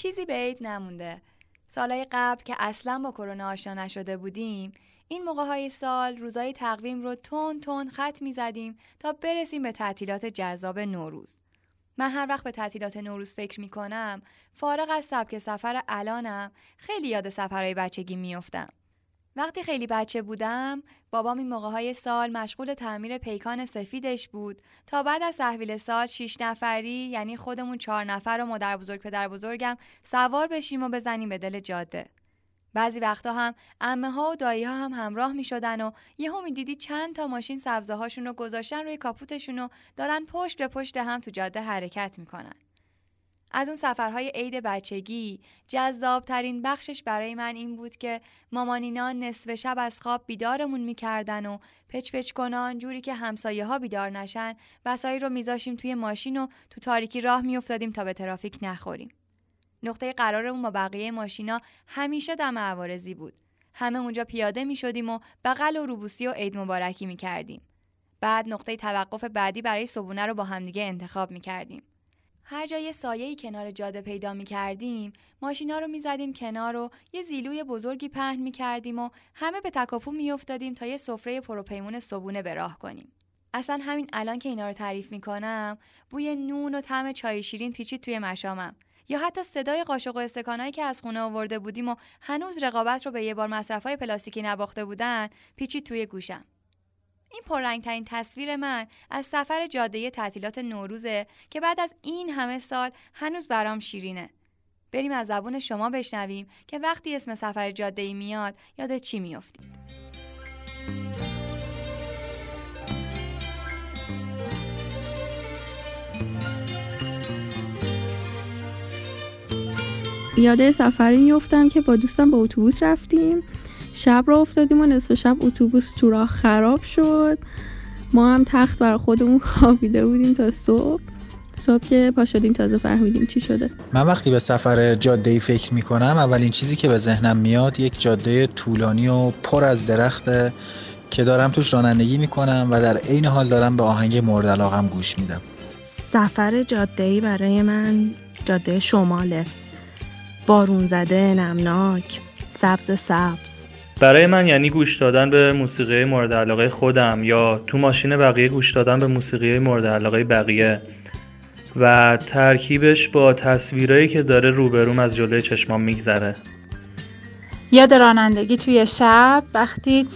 چیزی به عید نمونده سالهای قبل که اصلا با کرونا آشنا نشده بودیم این موقع های سال روزای تقویم رو تون تون خط می زدیم تا برسیم به تعطیلات جذاب نوروز. من هر وقت به تعطیلات نوروز فکر می کنم فارغ از سبک سفر الانم خیلی یاد سفرهای بچگی میافتم. وقتی خیلی بچه بودم بابام این موقع های سال مشغول تعمیر پیکان سفیدش بود تا بعد از تحویل سال شیش نفری یعنی خودمون چهار نفر و مادر بزرگ پدر بزرگم سوار بشیم و بزنیم به دل جاده بعضی وقتا هم امه ها و دایی ها هم همراه می شدن و یهو می دیدی چند تا ماشین سبزه هاشون رو گذاشتن روی کاپوتشون و دارن پشت به پشت هم تو جاده حرکت می‌کنن. از اون سفرهای عید بچگی جذاب ترین بخشش برای من این بود که مامانینا نصف شب از خواب بیدارمون می‌کردن و پچ پچ کنان جوری که همسایه ها بیدار نشن وسایل رو میذاشیم توی ماشین و تو تاریکی راه میافتادیم تا به ترافیک نخوریم. نقطه قرارمون با بقیه ماشینا همیشه دم عوارضی بود. همه اونجا پیاده می شدیم و بغل و روبوسی و عید مبارکی می کردیم. بعد نقطه توقف بعدی برای صبونه رو با همدیگه انتخاب می کردیم. هر جای سایه‌ای کنار جاده پیدا می کردیم، ماشینا رو می زدیم کنار و یه زیلوی بزرگی پهن می کردیم و همه به تکاپو می افتادیم تا یه سفره پروپیمون صبونه به راه کنیم. اصلا همین الان که اینا رو تعریف می کنم، بوی نون و طعم چای شیرین پیچید توی مشامم. یا حتی صدای قاشق و استکانایی که از خونه آورده بودیم و هنوز رقابت رو به یه بار مصرفهای پلاستیکی نباخته بودن پیچید توی گوشم این پررنگترین تصویر من از سفر جاده تعطیلات نوروزه که بعد از این همه سال هنوز برام شیرینه. بریم از زبون شما بشنویم که وقتی اسم سفر جاده میاد یاد چی میافتید یاد سفری میفتم که با دوستم با اتوبوس رفتیم. شب را افتادیم و نصف شب اتوبوس تو راه خراب شد. ما هم تخت بر خودمون خوابیده بودیم تا صبح. صبح که پا شدیم تازه فهمیدیم چی شده. من وقتی به سفر جاده ای فکر می کنم اولین چیزی که به ذهنم میاد یک جاده طولانی و پر از درخته که دارم توش رانندگی می‌کنم و در عین حال دارم به آهنگ مورد علاقم گوش میدم. سفر جاده ای برای من جاده شماله. بارون زده نمناک سبز سبز. برای من یعنی گوش دادن به موسیقی مورد علاقه خودم یا تو ماشین بقیه گوش دادن به موسیقی مورد علاقه بقیه. و ترکیبش با تصویرایی که داره روبروم از جلوی چشمام میگذره. یاد رانندگی توی شب وقتی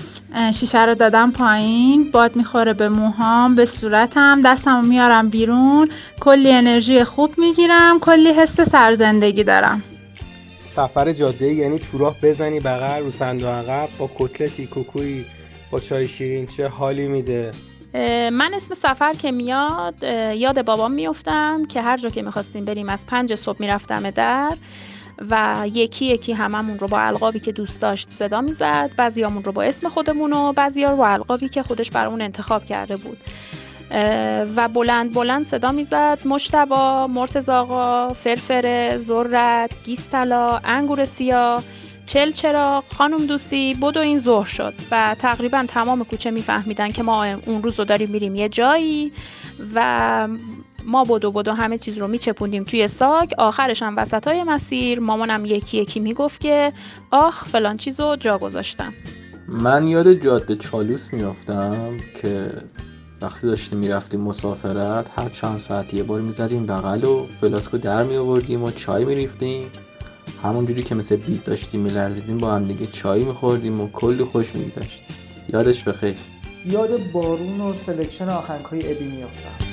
شیشه رو دادم پایین باد می‌خوره به موهام به صورتم دستم میارم بیرون کلی انرژی خوب می‌گیرم کلی حس سرزندگی دارم. سفر جاده یعنی تو راه بزنی بغل رو صندوق عقب با کتلتی کوکوی با چای شیرین چه حالی میده؟ من اسم سفر که میاد یاد بابام میفتم که هر جا که می‌خواستیم بریم از پنج صبح می‌رفتم در و یکی یکی هممون رو با القابی که دوست داشت صدا می‌زد بعضیامون رو با اسم خودمون و بعضیا رو با القابی که خودش برامون انتخاب کرده بود. و بلند بلند صدا می‌زد. مشتبا مرتزاقا فرفره زرت گیستلا انگور سیاه چل چرا خانم دوستی بدو این ظهر شد و تقریبا تمام کوچه میفهمیدن که ما اون روز رو داریم میریم یه جایی و ما بدو بدو همه چیز رو میچپوندیم توی ساگ. آخرش هم وسط های مسیر. مامانم یکی یکی می‌گفت که آخ فلان چیز رو جا گذاشتم. من یاد جاده چالوس میافتم که وقتی داشتیم می‌رفتیم مسافرت هر چند ساعت یه بار می‌زدیم بغل و فلاسکو در می آوردیم و چای می‌ریختیم همونجوری که مثل بید داشتیم میلرزیدیم با هم دیگه چای میخوردیم و کلی خوش میگذشت. یادش بخیر. یاد بارون و selection آهنگ های ابی میافتم.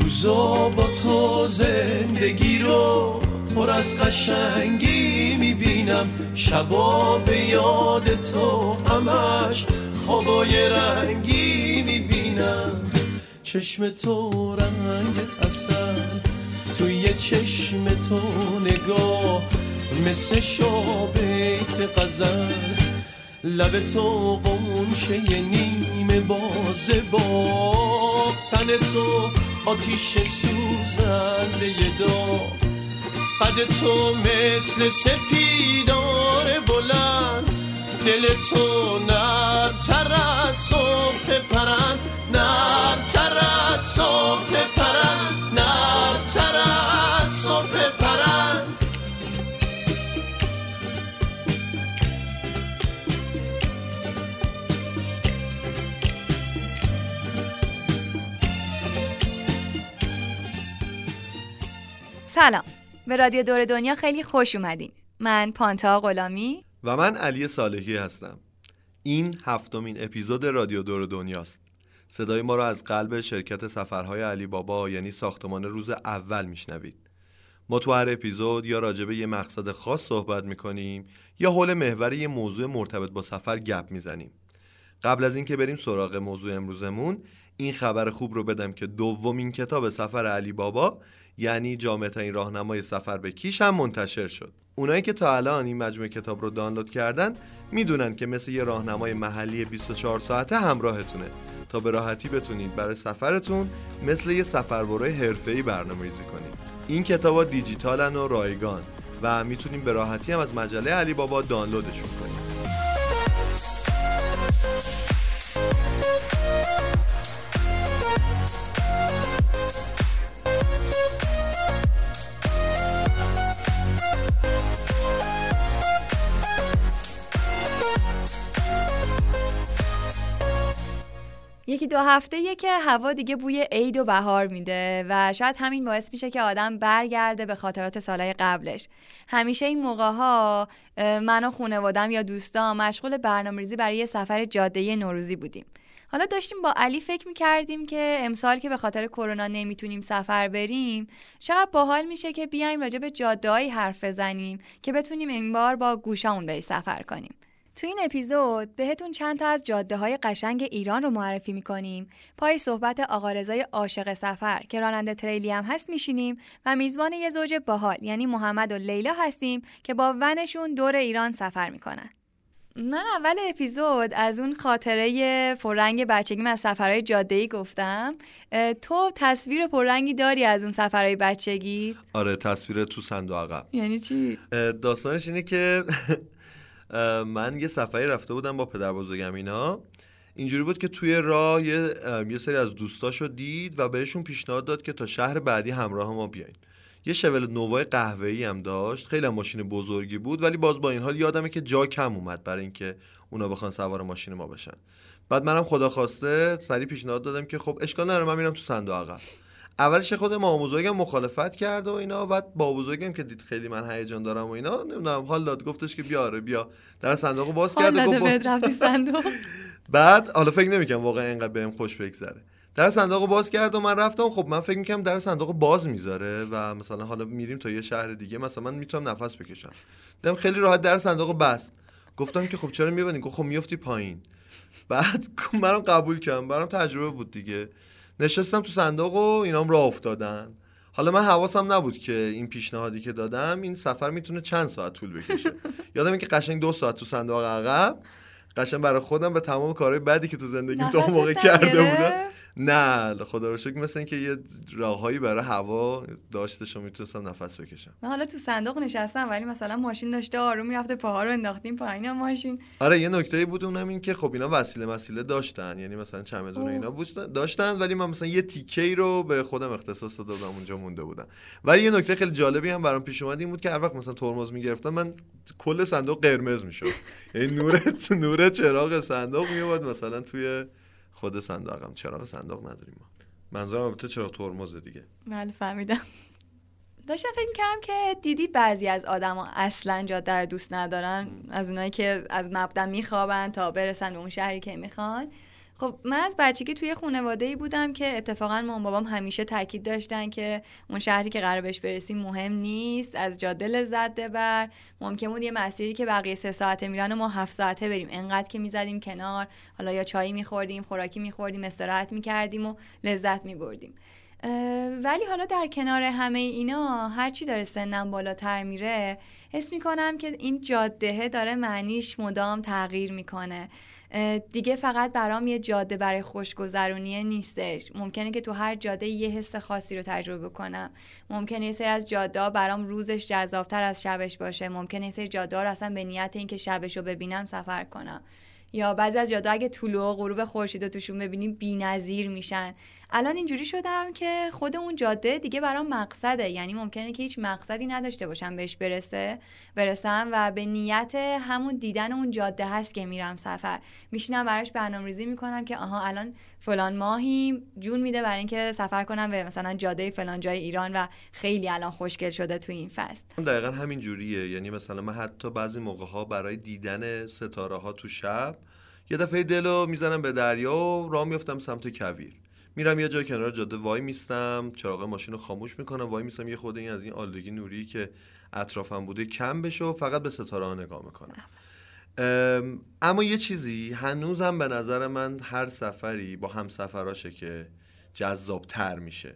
روزا با تو زندگی رو پر از قشنگی می‌بینم. شبا به یاد تو همش خوابای رنگی می‌بینم. چشم تو رنگ اصل توی چشم تو نگاه مثل شابیت قزل لب تو قنچه نیم بازه با. تن تو آتیش سوزنده داغ قد تو مثل سپیدار بلند. دل تو نرمتر از صبح پرند نرمتر از صبح پرند نرمتر از صبح پرند. سلام. به رادیو دور دنیا خیلی خوش اومدین. من پانتا غلامی. و من علی صالحی هستم. این هفتمین اپیزود رادیو دور دنیاست. صدای ما را از قلب شرکت سفرهای علی بابا یعنی ساختمان روز اول میشنوید. ما تو هر اپیزود یا راجع به یه مقصد خاص صحبت می‌کنیم یا حول محور یه موضوع مرتبط با سفر گپ می‌زنیم. قبل از اینکه بریم سراغ موضوع امروزمون این خبر خوب رو بدم که دومین کتاب سفر علی بابا یعنی جامعه ترین راهنمای سفر به کیش هم منتشر شد. اونایی که تا الان این مجموعه کتاب رو دانلود کردن می‌دونن که مثل یه راهنمای محلی 24 ساعته همراهتونه. تا به راحتی بتونید برای سفرتون مثل یه سفربرای حرفه‌ای برنامه‌ریزی کنید. این کتابا دیجیتالن و رایگان و می‌تونیم به راحتی هم از مجله علی بابا دانلودشون کنیم. یکی دو هفته که هوا دیگه بوی عید و بهار میده و شاید همین باعث میشه که آدم برگرده به خاطرات سالهای قبلش. همیشه این موقع ها من و خانوادم یا دوستان مشغول برنامه ریزی برای یه سفر جاده نوروزی بودیم. حالا داشتیم با علی فکر می‌کردیم که امسال که به خاطر کرونا نمی‌تونیم سفر بریم شاید باحال میشه که بیایم راجع به جادههایی حرف بزنیم که بتونیم این بار با گوشمون به سفر کنیم. تو این اپیزود بهتون چند تا از جاده های قشنگ ایران رو معرفی می‌کنیم. پای صحبت آقا رضای عاشق سفر که راننده تریلی هم هست میشینیم و میزبان یه زوج باحال یعنی محمد و لیلا هستیم که با ونشون دور ایران سفر می‌کنن. من اول اپیزود از اون خاطره پررنگ بچگیم از سفرهای جاده ای گفتم تو تصویر پررنگی داری از اون سفرهای بچگی؟ آره تصویر تو صندوق عقب. یعنی چی؟ داستانش اینه که من یه سفری رفته بودم با پدر بزرگم اینا. اینجوری بود که توی راه یه, یه سری از دوستاشو دید و بهشون پیشنهاد داد که تا شهر بعدی همراه ما بیاین. یه شول نوای قهوه‌ای هم داشت خیلی هم ماشین بزرگی بود ولی باز با این حال یادمه که جا کم اومد برای اینکه اونا بخوان سوار ماشین ما بشن. بعد منم خدا خواسته سری پیشنهاد دادم که خب اشکال نداره من میرم تو صندوق عقب. اولش خود ما بزرگم مخالفت کرد و اینا و با بزرگم که دید خیلی من هیجان دارم و اینا نمی‌دونم. حال داد. گفتش که بیاره بیا. در صندوق باز کرد و گفت صندوق؟ بعد حالا فکر نمی‌کنم واقعا اینقدر بهم خوش بگذره. در صندوق باز کرد و من رفتم. خب من فکر می‌کنم در صندوق باز می‌ذاره و مثلا حالا میریم تا یه شهر دیگه مثلا من می‌تونم نفس بکشم. دیدم خیلی راحت در صندوق بست. گفتم که خب چرا میبندی؟ گفت خب میافتی پایین. بعد منم قبول کردم. برام تجربه بود دیگه. نشستم تو صندوق و اینام راه افتادن. حالا من حواسم نبود که این پیشنهادی که دادم این سفر می‌تونه چند ساعت طول بکشه. یادم که قشنگ دو ساعت تو صندوق عقب. قشنگ برای خودم به تمام کارهای بعدی که تو زندگیم تو موقع کرده بودم. نه خدا رو شکر مثل اینکه یه راههایی برای هوا داشتش و می‌تونستم نفس بکشم. من حالا تو صندوق نشستم ولی مثلا ماشین داشته آروم می‌رفته پاها رو انداختیم پایین ماشین. آره یه نکته بود اونم این که خب اینا وسیله مسیله داشتن یعنی مثلا چمدون اینا داشتن ولی من مثلا یه تیکه رو به خودم اختصاص دادم اونجا مونده بودم ولی یه نکته خیلی جالبی هم برام پیش اومد این بود که هر وقت مثلا ترمز می‌گرفتم من کل صندوق قرمز می‌شد. یعنی نور نور چراغ صندوق میومد مثلا توی خود صندوقم. چراغ صندوق نداریم ما. منظورم البته چراغ ترمز دیگه. بله فهمیدم. داشتم فکر کردم که دیدی بعضی از آدما اصلا جاده رو دوست ندارن. از اونایی که از مبدا میخوابن تا برسن به اون شهری که می‌خوان. خب من از بچگی توی خانواده ای بودم که اتفاقا مام بابام همیشه تاکید داشتن که اون شهری که قرار بهش برسیم مهم نیست از جاده لذت ببر. ممکن بود یه مسیری که بقیه سه ساعته میرن و ما هفت ساعته بریم. انقدر که می‌زدیم کنار حالا یا چایی میخوردیم خوراکی میخوردیم استراحت می‌کردیم و لذت میبردیم. ولی حالا در کنار همه اینا هرچی داره سنم بالاتر میره حس می‌کنم که این جاده داره معنیش مدام تغییر می‌کنه. دیگه فقط برام یه جاده برای خوشگذرونیه نیستش. ممکنه که تو هر جاده یه حس خاصی رو تجربه کنم. ممکنه یه سری از جاده برام روزش جذابتر از شبش باشه. ممکنه یه سری جاده رو اصلا به نیت اینکه شبش رو ببینم سفر کنم. یا بعضی از جاده اگه طلوع و غروب خورشید رو توشون ببینیم بی‌نظیر میشن. الان اینجوری شدم که خود اون جاده دیگه برام مقصده. یعنی ممکنه که هیچ مقصدی نداشته باشم بهش برسه برسم و به نیت همون دیدن اون جاده هست که میرم سفر. میشینم براش برنامه‌ریزی می‌کنم که آها الان فلان ماهی جون میده برای اینکه سفر کنم به مثلا جاده فلان جای ایران و خیلی الان خوشگل شده تو این فصل. دقیقا همین جوریه. یعنی مثلا من حتی بعضی موقع ها برای دیدن ستاره ها تو شب یه دفعه دلو می‌زنم به دریا و راه میفتم سمت کویر. میرم یه جای کنار جاده وای میستم چراغ ماشین رو خاموش می‌کنم وای میستم یه خود این از این آلودگی نوری که اطرافم بوده کم بشه و فقط به ستاره ها نگاه می‌کنم. اما یه چیزی هنوزم به نظر من هر سفری با همسفراشه که جذاب تر میشه.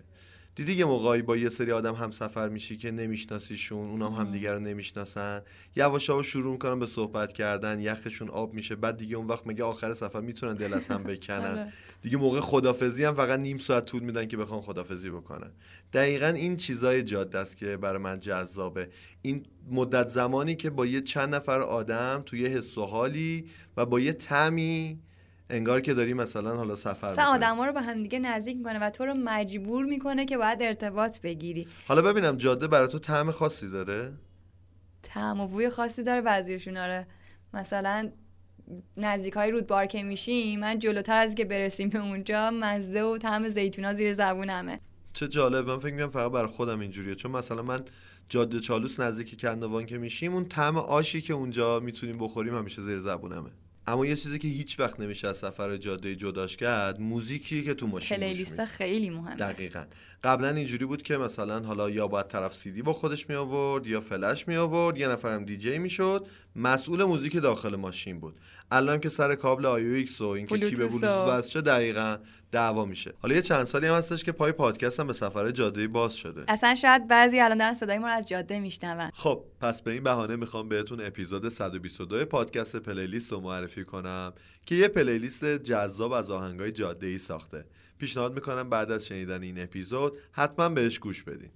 دیدی یه موقعی با یه سری آدم هم سفر میشی که نمیشناسیشون اونام هم دیگر رو نمی‌شناسن. یواش یواش شروع می‌کنن به صحبت کردن یخشون آب میشه بعد دیگه اون وقت میگه آخر سفر می‌تونن دل از هم بکنن. آره. دیگه موقع خدافزی هم فقط نیم ساعت طول میدن که بخوان خدافزی بکنن. دقیقا این چیزای جاده است که برای من جذابه. این مدت زمانی که با یه چند نفر آدم توی حس و حالی و با یه تمی انگار که داری مثلا حالا سفر مثلا آدما رو به هم دیگه نزدیک می‌کنه و تو رو مجبور می‌کنه که باید ارتباط بگیری. حالا ببینم جاده برای تو طعم خاصی داره؟ طعم و بوی خاصی داره بعضیشون آره. مثلا نزدیک های رودبار که میشیم من جلوتر از که برسیم به اونجا مزه و طعم زیتونا زیر زبونمه. چه جالب من فکر می‌کنم فقط برای خودم اینجوریه. چون مثلا من جاده چالوس نزدیک کندوان که میشیم اون طعم آشی که اونجا می‌تونیم بخوریم همیشه زیر زبونمه. اما یه چیزی که هیچ وقت نمیشه از سفر جاده جداش کرد موزیکی که تو ماشین playlist خیلی مهمه. دقیقا. قبلا اینجوری بود که مثلا حالا یا باید طرف سی‌دی با خودش می آورد یا فلش می آورد یه نفرم دیجی می‌شد. مسئول موزیک داخل ماشین بود. الان که سر کابل AUX و اینکه کی به بلوتوث چه دقیقا دعوا میشه. حالا یه چند سالی هم هستش که پای پادکست هم به سفر جاده باز شده. اصلا شاید بعضی الان دارن صدای ما رو از جاده میشنون. خب پس به این بهانه می‌خوام بهتون اپیزود 122 پادکست پلیلیست رو معرفی کنم که یه پلیلیست جذاب از آهنگای جاده ای ساخته. پیشنهاد می‌کنم بعد از شنیدن این اپیزود حتما بهش گوش بدین.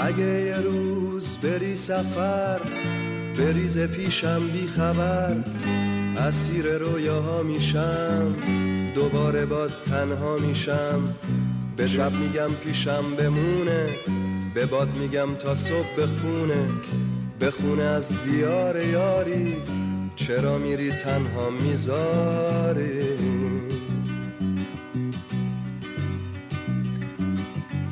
اگه یه روز بری سفر بریز پیشم بی خبر اسیر رویاها میشم دوباره باز تنها میشم. به شب میگم پیشم بمونه به باد میگم تا صبح بخونه. بخونه از دیار یاری چرا میری تنها می‌ذاری؟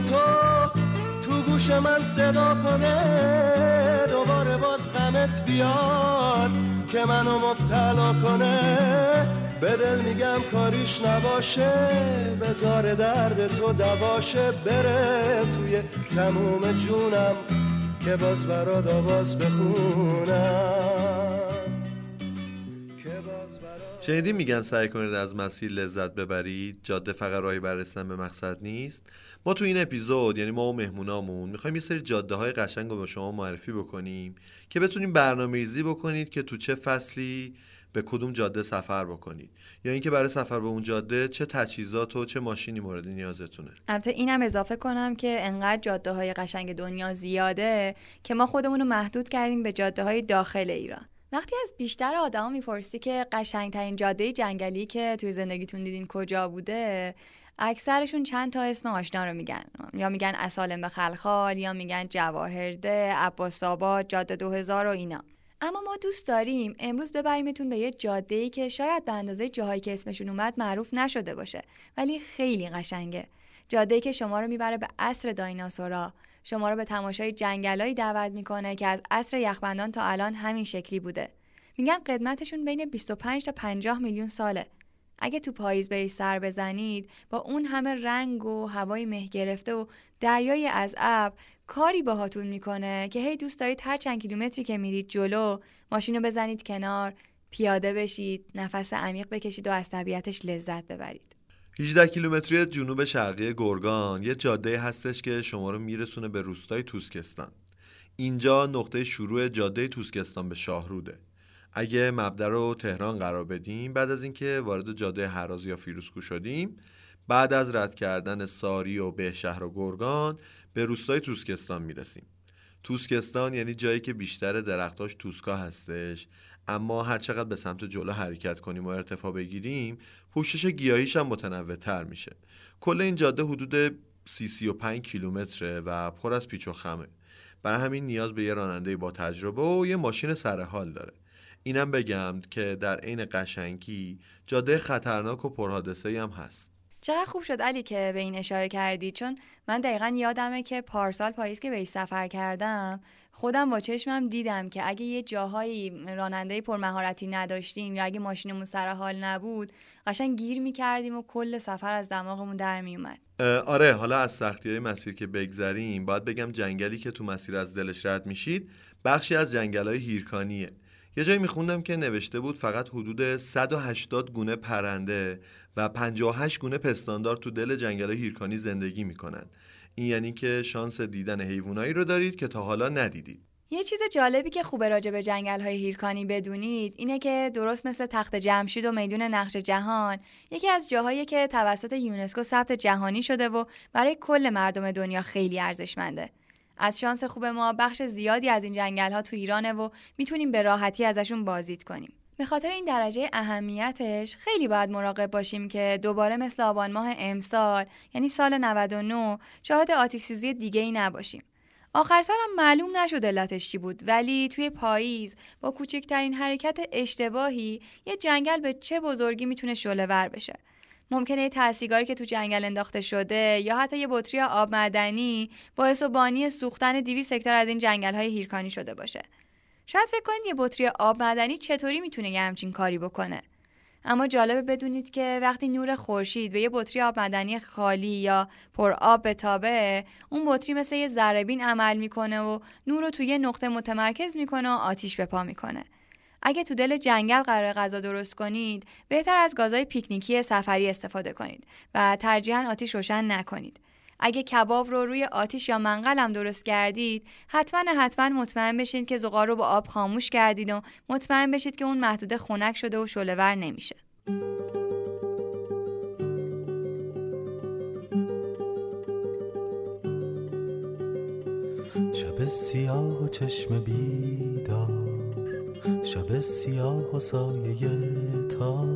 تو تو گوش من صدا کنه دوباره باز غمت بیاد که منو مبتلا کنه. به دل میگم کاریش نباشه بزار درد تو دواشه. بره توی تموم جونم که باز برات آواز بخونم. شنیدی میگن سعی کنید از مسیر لذت ببرید؟ جاده فقط راهی برسن به مقصد نیست؟ ما تو این اپیزود یعنی ما و مهمونامون می‌خوایم یه سری جاده های قشنگ رو به شما معرفی بکنیم که بتونیم برنامه ریزی بکنید که تو چه فصلی به کدوم جاده سفر بکنید. یا اینکه برای سفر به اون جاده چه تجهیزات و چه ماشینی مورد نیازتونه. البته اینم اضافه کنم که انقدر جاده های قشنگ دنیا زیاده که ما خودمون رو محدود کردیم به جاده های داخل ایران. وقتی از بیشتر آدما می‌پرسی که قشنگترین جاده جنگلی که توی زندگیتون دیدین کجا بوده اکثرشون چند تا اسم آشنا رو میگن. یا میگن اسالم خلخال یا میگن جواهرده عباس آباد جاده 2000 و اینا. اما ما دوست داریم امروز ببریمتون به یه جاده ای که شاید به اندازه جاهایی که اسمشون اومد معروف نشده باشه ولی خیلی قشنگه. جاده ای که شما رو می‌بره به عصر دایناسورا. شما رو به تماشای جنگلایی دعوت می‌کنه که از عصر یخبندان تا الان همین شکلی بوده. میگن قدمتشون بین 25 تا 50 میلیون ساله. اگه تو پاییز به سر بزنید با اون همه رنگ و هوای مه گرفته و دریای از ابر کاری باهاتون می‌کنه که هی دوست دارید هر چند کیلومتری که میرید جلو ماشین رو بزنید کنار پیاده بشید نفس عمیق بکشید و از طبیعتش لذت ببرید. 18 کیلومتری جنوب شرقی گرگان یه جاده هستش که شما رو میرسونه به روستای توسکستان اینجا نقطه شروع جاده توسکستان به شاهروده. اگه مبدا رو تهران قرار بدیم بعد از اینکه وارد جاده هراز یا فیروسکو شدیم بعد از رد کردن ساری و به شهر و گرگان به روستای توسکستان می‌رسیم. توسکستان یعنی جایی که بیشتر درختاش توسکا هستش. اما هر چقدر به سمت جلو حرکت کنیم و ارتفاع بگیریم پوشش گیاهیش هم متنوع تر میشه. کل این جاده حدود سی سی و پنج کیلومتره و پر از پیچ و خمه. برای همین نیاز به یه راننده با تجربه و یه ماشین سرحال داره. اینم بگم که در عین قشنگی جاده خطرناک و پرحادثه هم هست. چقدر خوب شد علی که به این اشاره کردی چون من دقیقا یادمه که پارسال پاییز که به سفر کردم خودم با چشمم دیدم که اگه یه جاهایی راننده پرمهارتی نداشتیم یا اگه ماشینمون سر حال نبود قشنگ گیر می‌کردیم و کل سفر از دماغمون در میومد آره حالا از سختی های مسیر که بگذریم باید بگم جنگلی که تو مسیر از دلش رد میشید بخشی از جنگل های هیرکانیه. یه جایی میخوندم که نوشته بود فقط حدود 180 گونه پرنده و 58 گونه پستاندار تو دل جنگل هیرکانی زندگی می‌کنن. این یعنی که شانس دیدن حیوانایی رو دارید که تا حالا ندیدید. یه چیز جالبی که خوبه راجع به جنگل های هیرکانی بدونید اینه که درست مثل تخت جمشید و میدون نقش جهان یکی از جاهایی که توسط یونسکو ثبت جهانی شده و برای کل مردم دنیا خیلی ارزشمنده. از شانس خوب ما بخش زیادی از این جنگل ها تو ایرانه و می‌تونیم به راحتی ازشون بازدید کنیم. به خاطر این درجه اهمیتش خیلی باید مراقب باشیم که دوباره مثل آبان ماه امسال یعنی سال 99 شاهد آتیسوزی دیگه ای نباشیم. آخر سرم معلوم نشد علتش چی بود ولی توی پاییز با کوچکترین حرکت اشتباهی یه جنگل به چه بزرگی می‌تونه شعله ور بشه. ممکنه یه که تو جنگل انداخته شده یا حتی یه بطری آب معدنی باعث و بانی سوختن 200 هکتار از این جنگل های هیرکانی شده باشه. شاید فکر کنید یه بطری آب معدنی چطوری می‌تونه یه همچین کاری بکنه. اما جالبه بدونید که وقتی نور خورشید به یه بطری آب معدنی خالی یا پر آب بتابه اون بطری مثل یه ذربین عمل می‌کنه و نور رو توی یه نقطه متمرکز می‌کنه و آتیش به پا می‌کنه. اگه تو دل جنگل قرار غذا درست کنید بهتر از گازهای پیکنیکی سفری استفاده کنید و ترجیحاً آتیش روشن نکنید. اگه کباب رو روی آتیش یا منقلم درست کردید حتما حتما مطمئن بشید که زغال رو با آب خاموش کردید و مطمئن بشید که اون محدوده خنک شده و شلهور نمیشه. شب سیاه و چشم بیدار شب سیاه و سایه تار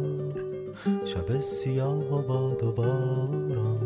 شب سیاه و باد و باران.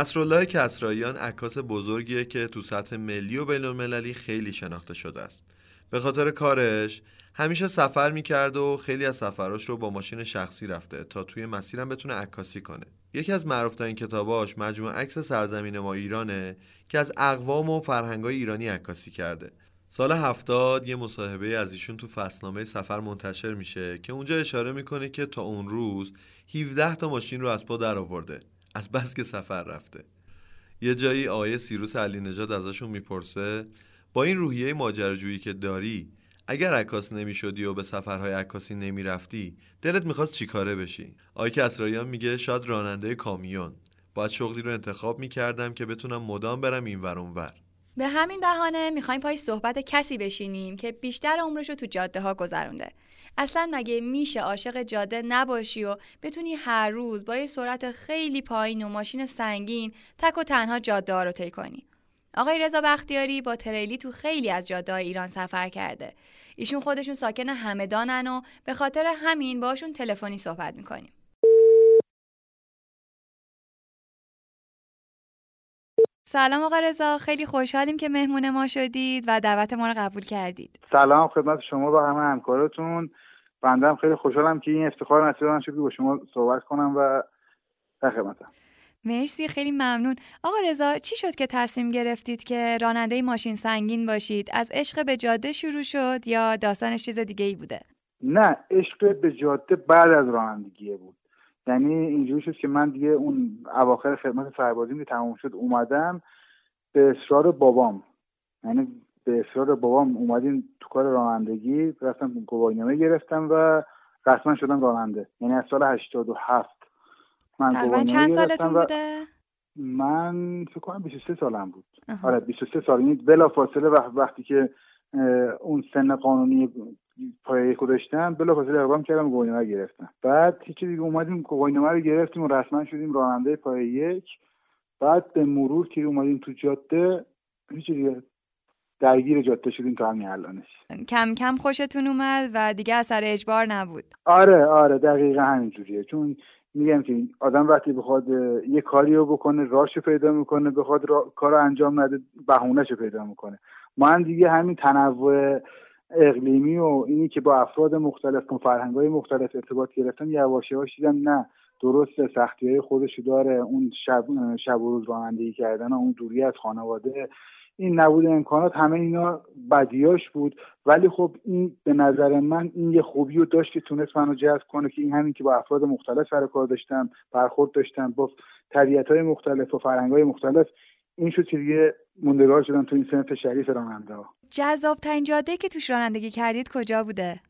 نصرالله کسراییان عکاس بزرگیه که تو سطح ملی و بین المللی خیلی شناخته شده است. به خاطر کارش همیشه سفر می‌کرد و خیلی از سفراش رو با ماشین شخصی رفته تا توی مسیرم بتونه عکاسی کنه. یکی از معروفترین کتاباش مجموعه عکس سرزمین ما ایرانه که از اقوام و فرهنگای ایرانی عکاسی کرده. سال هفتاد یه مصاحبه از ایشون تو فصلنامه سفر منتشر میشه که اونجا اشاره می‌کنه که تا اون روز 17 تا ماشین رو از پا در آورده. از بس که سفر رفته. یه جایی آقای سیروس علی نژاد ازشون می‌پرسه با این روحیه ماجراجویی که داری اگر عکاس نمی‌شدی و به سفرهای عکاسی نمی‌رفتی دلت می‌خواست چیکاره بشی؟ آقای کسراییان میگه شاید راننده کامیون. باید شغلی رو انتخاب می‌کردم که بتونم مدام برم این ور ور. به همین بهانه می‌خوایم پای صحبت کسی بشینیم که بیشتر عمرش رو تو جاده ها گذرونده. اصلا مگه میشه عاشق جاده نباشی و بتونی هر روز با یه سرعت خیلی پایین و ماشین سنگین تک و تنها جاده رو طی کنی؟ آقای رضا بختیاری با تریلی تو خیلی از جاده ایران سفر کرده. ایشون خودشون ساکن همدانن و به خاطر همین باشون تلفنی صحبت می‌کنیم. سلام آقا رضا خیلی خوشحالیم که مهمون ما شدید و دعوت ما رو قبول کردید. سلام خدمت شما و همه همکارتون. بنده خیلی خوشحالم که این افتخار نصیب من شد که با شما صحبت کنم و در خدمتم. مرسی خیلی ممنون. آقا رضا چی شد که تصمیم گرفتید که راننده ماشین سنگین باشید؟ از عشق به جاده شروع شد یا داستانش چیز دیگه ای بوده؟ نه عشق به جاده بعد از رانندگی بود. یعنی اینجوری شد که من دیگه اون اواخر خدمت سربازیم که تموم شد اومدم به اصرار بابام. یعنی به اصرار بابام اومدیم تو کار رانندگی رفتم گواهینامه گرفتم و رسما شدم راننده. یعنی از سال 87 من تقریبا چند سالتون بوده؟ من فکر کنم 23 سالم بود. آره 23 سال. یعنی بلا فاصله وقتی که اون سن قانونی پایه یک داشتم بلا فاصله اقدام کردم گواهینامه گرفتم. بعد هیچ دیگه اومدیم گواهینامه رو گرفتیم و رسما شدیم راننده پایه یک. بعد به مرور که اومدیم تو جاده هیچ دیگه درگیر جاده شدیم تا همین الانش. کم کم خوشتون اومد و دیگه اثر اجبار نبود. آره آره دقیقا همینجوریه. چون میگم که اآدم وقتی بخواد یه کاری رو بکنه راهشو پیدا می‌کنه بخواد را... کار انجام نده بهونهشو پیدا می‌کنه. من دیگه همین تنوع اقلیمی و اینی که با افراد مختلف و فرهنگ های مختلف ارتباط گرفتم یواش یواش دیدم نه درست سختی های خودشو داره. اون شب, شب و روز رانندگی کردن اون دوری از خانواده این نبود امکانات همه اینا بدیاش بود. ولی خب این به نظر من این یه خوبی رو داشت که تونست منو جذب کنه که این همین که با افراد مختلف سر کار داشتم برخورد داشتم با طبیعت های مختلف و فرهنگ های مختلف این شد که دیگه موندگار شدم تو این سنف شریف راننده ها. جذاب ترین جاده که توش رانندگی کردید کجا بوده؟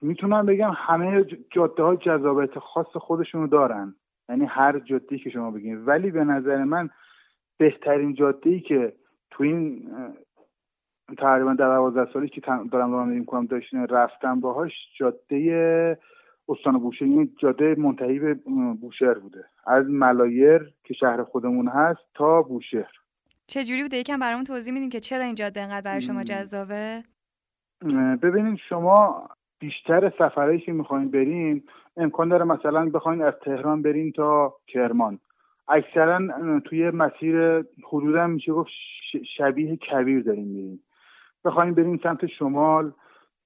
می‌تونم بگم همه جاده ها جذابیت خاص خودشونو دارن. یعنی هر جاده که شما بگین. ولی به نظر من بهترین جاده ای که تو این تقریبا در دوازده سالی که دارم رانندگی می‌کنم داشتین رفتم باهاش جاده استان بوشهر. این جاده منتهی به بوشهر بوده. از ملایر که شهر خودمون هست تا بوشهر. چه بوده؟ یکم برامون توضیح میدین که چرا این جاده انقدر برای شما جذابه؟ ببینید شما بیشتر سفرهایی که می‌خواین برین امکان داره مثلا بخواین از تهران برین تا کرمان. اکثرا توی مسیر حدودا میشه گفت شبیه کبیر داریم میریم. بخوایم بریم سمت شمال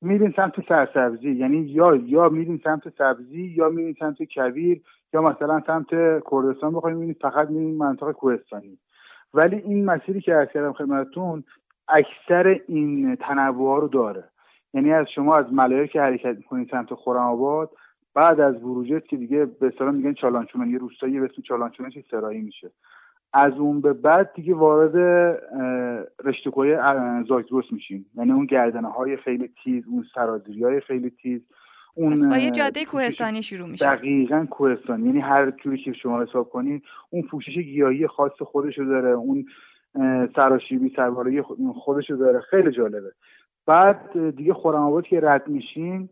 میریم سمت سرسبزی. یعنی یا یا میریم سمت سبزی یا میریم سمت کبیر یا مثلا سمت کردستان بخوایم میریم فقط میریم منطقه کوهستانی ولی این مسیری که عرض کردم خدمتتون اکثر این تنوع رو داره. یعنی از شما از ملایر که حرکت می‌کنید سمت خورم آباد بعد از بروجرد که دیگه به اصطلاح میگن چالانچونان یه روستایی به اسم چالانچونان سرایی میشه. از اون به بعد دیگه وارد رشته کوه زاگرس میشیم. یعنی اون گردنه های خیلی تیز اون سرازیری های خیلی تیز اون با یه جاده کوهستانی شروع میشه. دقیقا کوهستانی. یعنی هر جوری که شما حساب کنین اون پوشش گیاهی خاص خودشو داره اون سراشیبی سرباره خودشو داره. خیلی جالبه. بعد دیگه خورم که رد میشین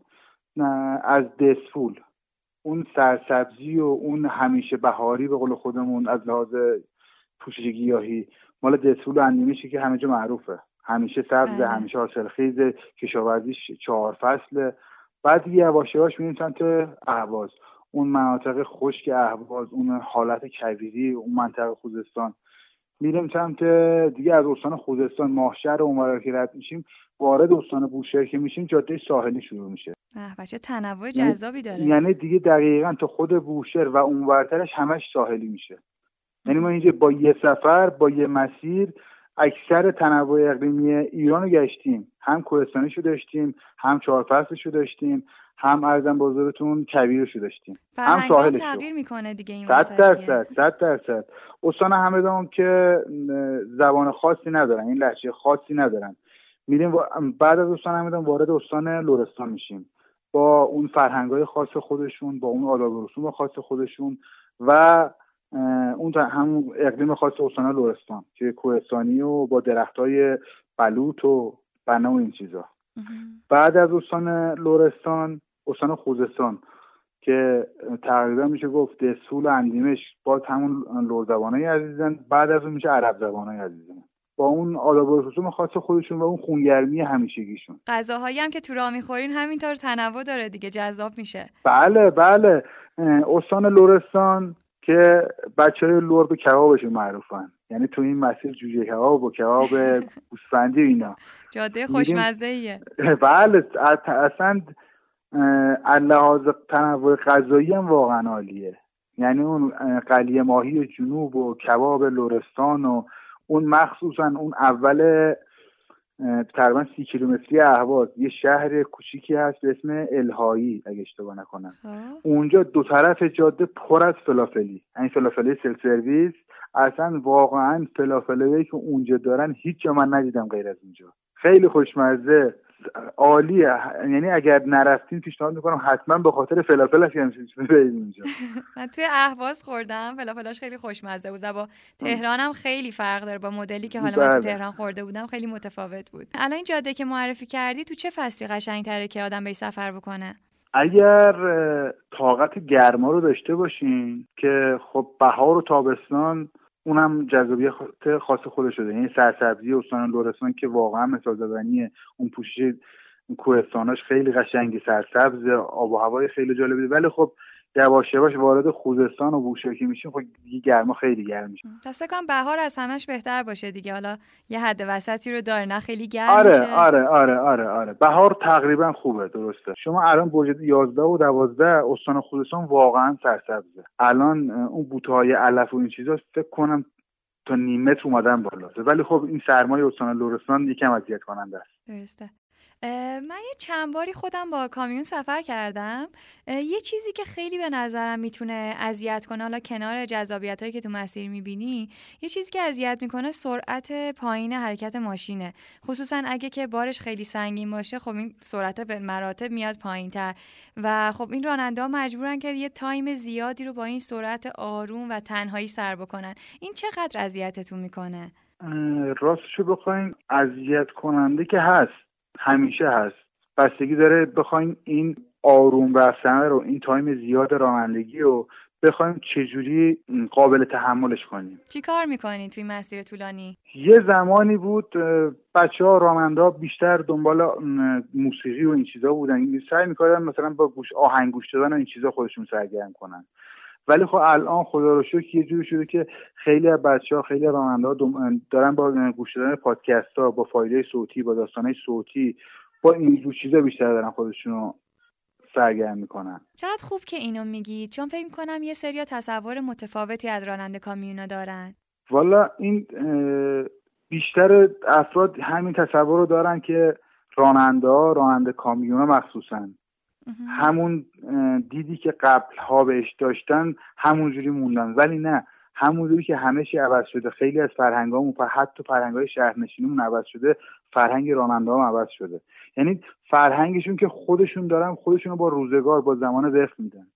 از دسفول. اون سرسبزی و اون همیشه بهاری به قول خودمون از لحاظ پوشش گیاهی مال دسفول و که همه جا معروفه. همیشه سبز بله. همیشه حاصلخیز کشاورزیش چهار فصله. بعد دیگه یواش یواش میریم سمت اهواز. اون مناطق خشک اهواز اون حالت کویری اون منطقه خوزستان. میریم سمت دیگه از استان خوزستان ماهشهر اونورا که رد میشیم وارد استان بوشهر که میشیم جاده ساحلی شروع میشه. بچه تنوع جذابی داره. یعنی دیگه دقیقا تا خود بوشهر و اونورترش همش ساحلی میشه. یعنی ما اینجا با یه سفر با یه مسیر اکثر تنوع اقلیمی ایران رو گشتیم. هم کوهستانیشو داشتیم هم چهار فصلشو داشتیم. هم ارزم بزرگتون کویرشو داشتیم؟ هم هم ساحلشو تغییر می‌کنه دیگه این صد. درصد صد درصد. استان همدان که م، زبان خاصی ندارن این لحجه خاصی ندارن. میریم بعد از استان همدان وارد استان لرستان میشیم. با اون فرهنگ های خاص خودشون با اون آداب و رسوم خاص خودشون و اون همون اقلیم خاص استان لرستان که کوهستانی و با درخت های بلوط و بنا و این چیزا. بعد از استان لرستان استان خوزستان که تقریبا میشه گفت دسفول و اندیمش باز همون لرزبانای عزیزن بعد از اون میشه عرب زبانای عزیزن. با اون آداب و رسوم خاص خودشون و اون خونگرمی همیشگیشون. غذاهایی هم که تو راه می‌خورین همینطور تنوع داره دیگه جذاب میشه. بله بله. استان لرستان که بچه های لور به کبابشون معروفن. یعنی تو این مسیر جوجه کباب و کباب گوسفندی و اینا. جاده خوشمزه ایه بله اصلا لحاظ تنوع غذایی هم واقعا عالیه. یعنی اون قلیه ماهی جنوب و کباب لرستان و اون مخصوصا اون اول تقریبا سی کیلومتری اهواز. یه شهر کوچیکی هست به اسم الهایی اگه اشتباه نکنم. اونجا دو طرف جاده پر از فلافلی. این فلافلی سل سرویس. اصلا واقعا فلافلی که اونجا دارن هیچ جا من ندیدم غیر از اونجا. خیلی خوشمزه. عالیه. یعنی اگر نرفتین پیشنهاد می‌کنم حتما به خاطر فلافلش هم برید اونجا من توی اهواز خوردم. فلافلاش خیلی خوشمزه بود و با تهران هم خیلی فرق داره. با مدلی که حالا من تو بله. تهران خورده بودم خیلی متفاوت بود. الان این جاده که معرفی کردی تو چه فصلی قشنگتره که آدم به سفر بکنه؟ اگر طاقت گرما رو داشته باشین که خب بهار و تابستان اونم جذابیت خاص خودش شده. یعنی سرسبزی استان لرستان که واقعا مثال زدنیه اون پوشش کوهستاناش خیلی قشنگی سرسبز آب و هوای خیلی جالبی ولی خب یواش یواش وارد خوزستان و بوشهر میشیم خب دیگه گرما خیلی گرم میشه. پس کنم بهار از همش بهتر باشه دیگه. حالا یه حد وسطی رو داره نه خیلی گرم آره میشه. آره آره آره آره. بهار تقریبا خوبه درسته. شما الان برج 11 و 12 استان خوزستان واقعا سرسبزه. الان اون بوته های علف و این چیزا فکر کنم تا نیم متر اومدن بالا. ولی خب این سرمای استان لرستان یکم اذیت کننده است. درسته. من یه چند باری خودم با کامیون سفر کردم. یه چیزی که خیلی به نظرم می‌تونه اذیت کنه حالا کنار جذابیت هایی که تو مسیر می‌بینی یه چیزی که اذیت می‌کنه سرعت پایین حرکت ماشینه. خصوصا اگه که بارش خیلی سنگین باشه خب این سرعت به مراتب میاد پایین تر و خب این راننده ها مجبورن که یه time زیادی رو با این سرعت آروم و تنهایی سر بکنن. این چقدر اذیتتون می‌کنه؟ راستشو بخواین اذیت کننده که هست. همیشه هست. بستگی داره بخواین این آروم رفتن رو این تایم زیاد رانندگی رو بخوایم چجوری قابل تحملش کنیم. چی کار می‌کنی توی مسیر طولانی؟ یه زمانی بود بچه ها بیشتر دنبال موسیقی و این چیزا بودن. سعی می‌کردن مثلا با گوش آهنگ گوش دادن و این چیزا خودشون سرگرم کنن. ولی خب الان خدا رو شکر یه جوری شده که خیلی از بچه ها خیلی راننده ها دارن با گوش دادن پادکست ها با فایده صوتی با داستانهای صوتی با این جور چیزا بیشتر دارن خودشون رو سرگرم می‌کنن. چقدر خوب که اینو میگی چون فکر می‌کنم یه سری تصور متفاوتی از راننده کامیونا دارن. والا این بیشتر افراد همین تصور رو دارن که راننده ها راننده کامیون ها مخصوصا. همون دیدی که قبل ها بهش داشتن همونجوری موندن. ولی نه همونجوری که همه چی عوض شده. خیلی از فرهنگامون حتی فرهنگ های شهرنشینیمون عوض شده. فرهنگ راننده هم عوض شده. یعنی فرهنگشون که خودشون دارن خودشون رو با روزگار با زمان وقت میدن.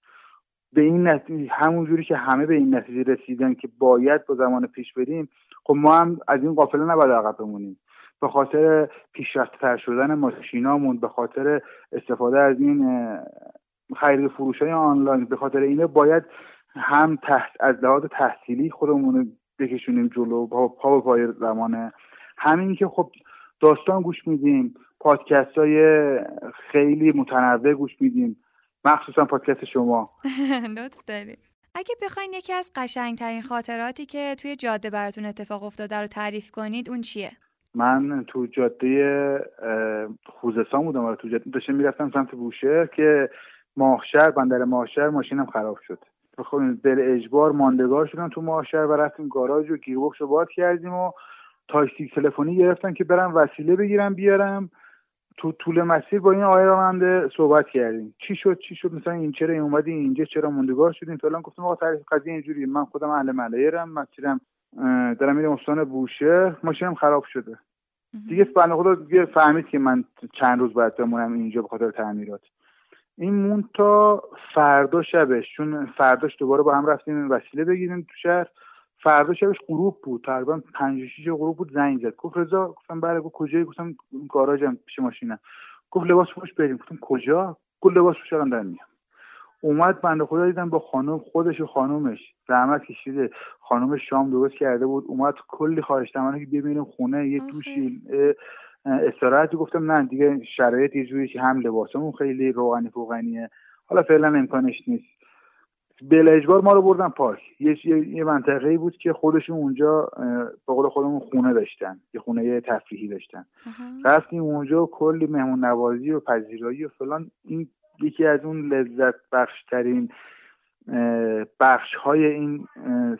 به این نتیجه همونجوری که همه به این نتیجه رسیدن که باید با زمان پیش بریم خب ما هم از این قافله نباید عقب بمونیم. به خاطر پیشرفته تر شدن ماشینامون به خاطر استفاده از این خرید فروش های آنلاین به خاطر اینه باید هم تحت از لحاظ تحصیلی خودمون بکشونیم جلو پا به پای زمانه. همین که خب داستان گوش میدیم پادکست های خیلی متنوع گوش میدیم مخصوصا پادکست شما. لطف داری اگه بخواین یکی از قشنگترین خاطراتی که توی جاده براتون اتفاق افتاده رو تعریف کنید اون چیه؟ من تو جاده خوزستان بودم آره تو جاده داشتم می‌رفتم سمت بوشهر که ماهشهر بندر ماهشهر ماشینم خراب شد. خب بر اجبار ماندگار شدم تو ماهشهر و رفتیم گاراژ و گیربکس رو باز کردیم و تاکسی تلفنی گرفتم که برم وسیله بگیرم بیارم. تو طول مسیر با این آقای راننده صحبت کردیم. چی شد؟ چی شد؟ مثلا این چرا این اومدی؟ اینجا چرا موندگار شدیم؟ فلان. گفتم آقا تعریف قضیه اینجوریه. من خودم اهل ملیرم. مسیرم دارم میرم استان بوشهر ماشینم خراب شده. دیگه بنده خدا دیگه فهمید که من چند روز باید بمونم اینجا به خاطر تعمیرات. این مون تا فردا شبش چون فرداش دوباره با هم رفتیم وسیله بگیریم تو شهر. فردا شبش غروب بود تقریبا پنج و شیش غروب بود زنگ زد. گفت رضا گفتم بله گفت کجایی؟ گفتم گاراژم پیش ماشینم گفت لباس پوش بریم. گفتم کجا؟ گفت لباس پوش الان دارم میام اومد بنده خدا دیدم با خانم خودش و خانومش. زحمت کشیده. خانومش شام درست کرده بود. اومد کلی خواهش که ببینیم خونه یه دوشی استراحتی گفتم. نه دیگه شرایط یه جوری که هم لباسمون خیلی روغنی فوغنیه حالا فعلا امکانش نیست. بلا اجبار ما رو بردن پارک. یه, یه, منطقه بود که خودشون اونجا به قول خودمون خونه داشتن. یه خونه تفریحی داشتن. رفتیم اونجا و کلی مهمون نوازی و پذیرایی و فلان. این یکی از اون لذت بخش ترین بخش های این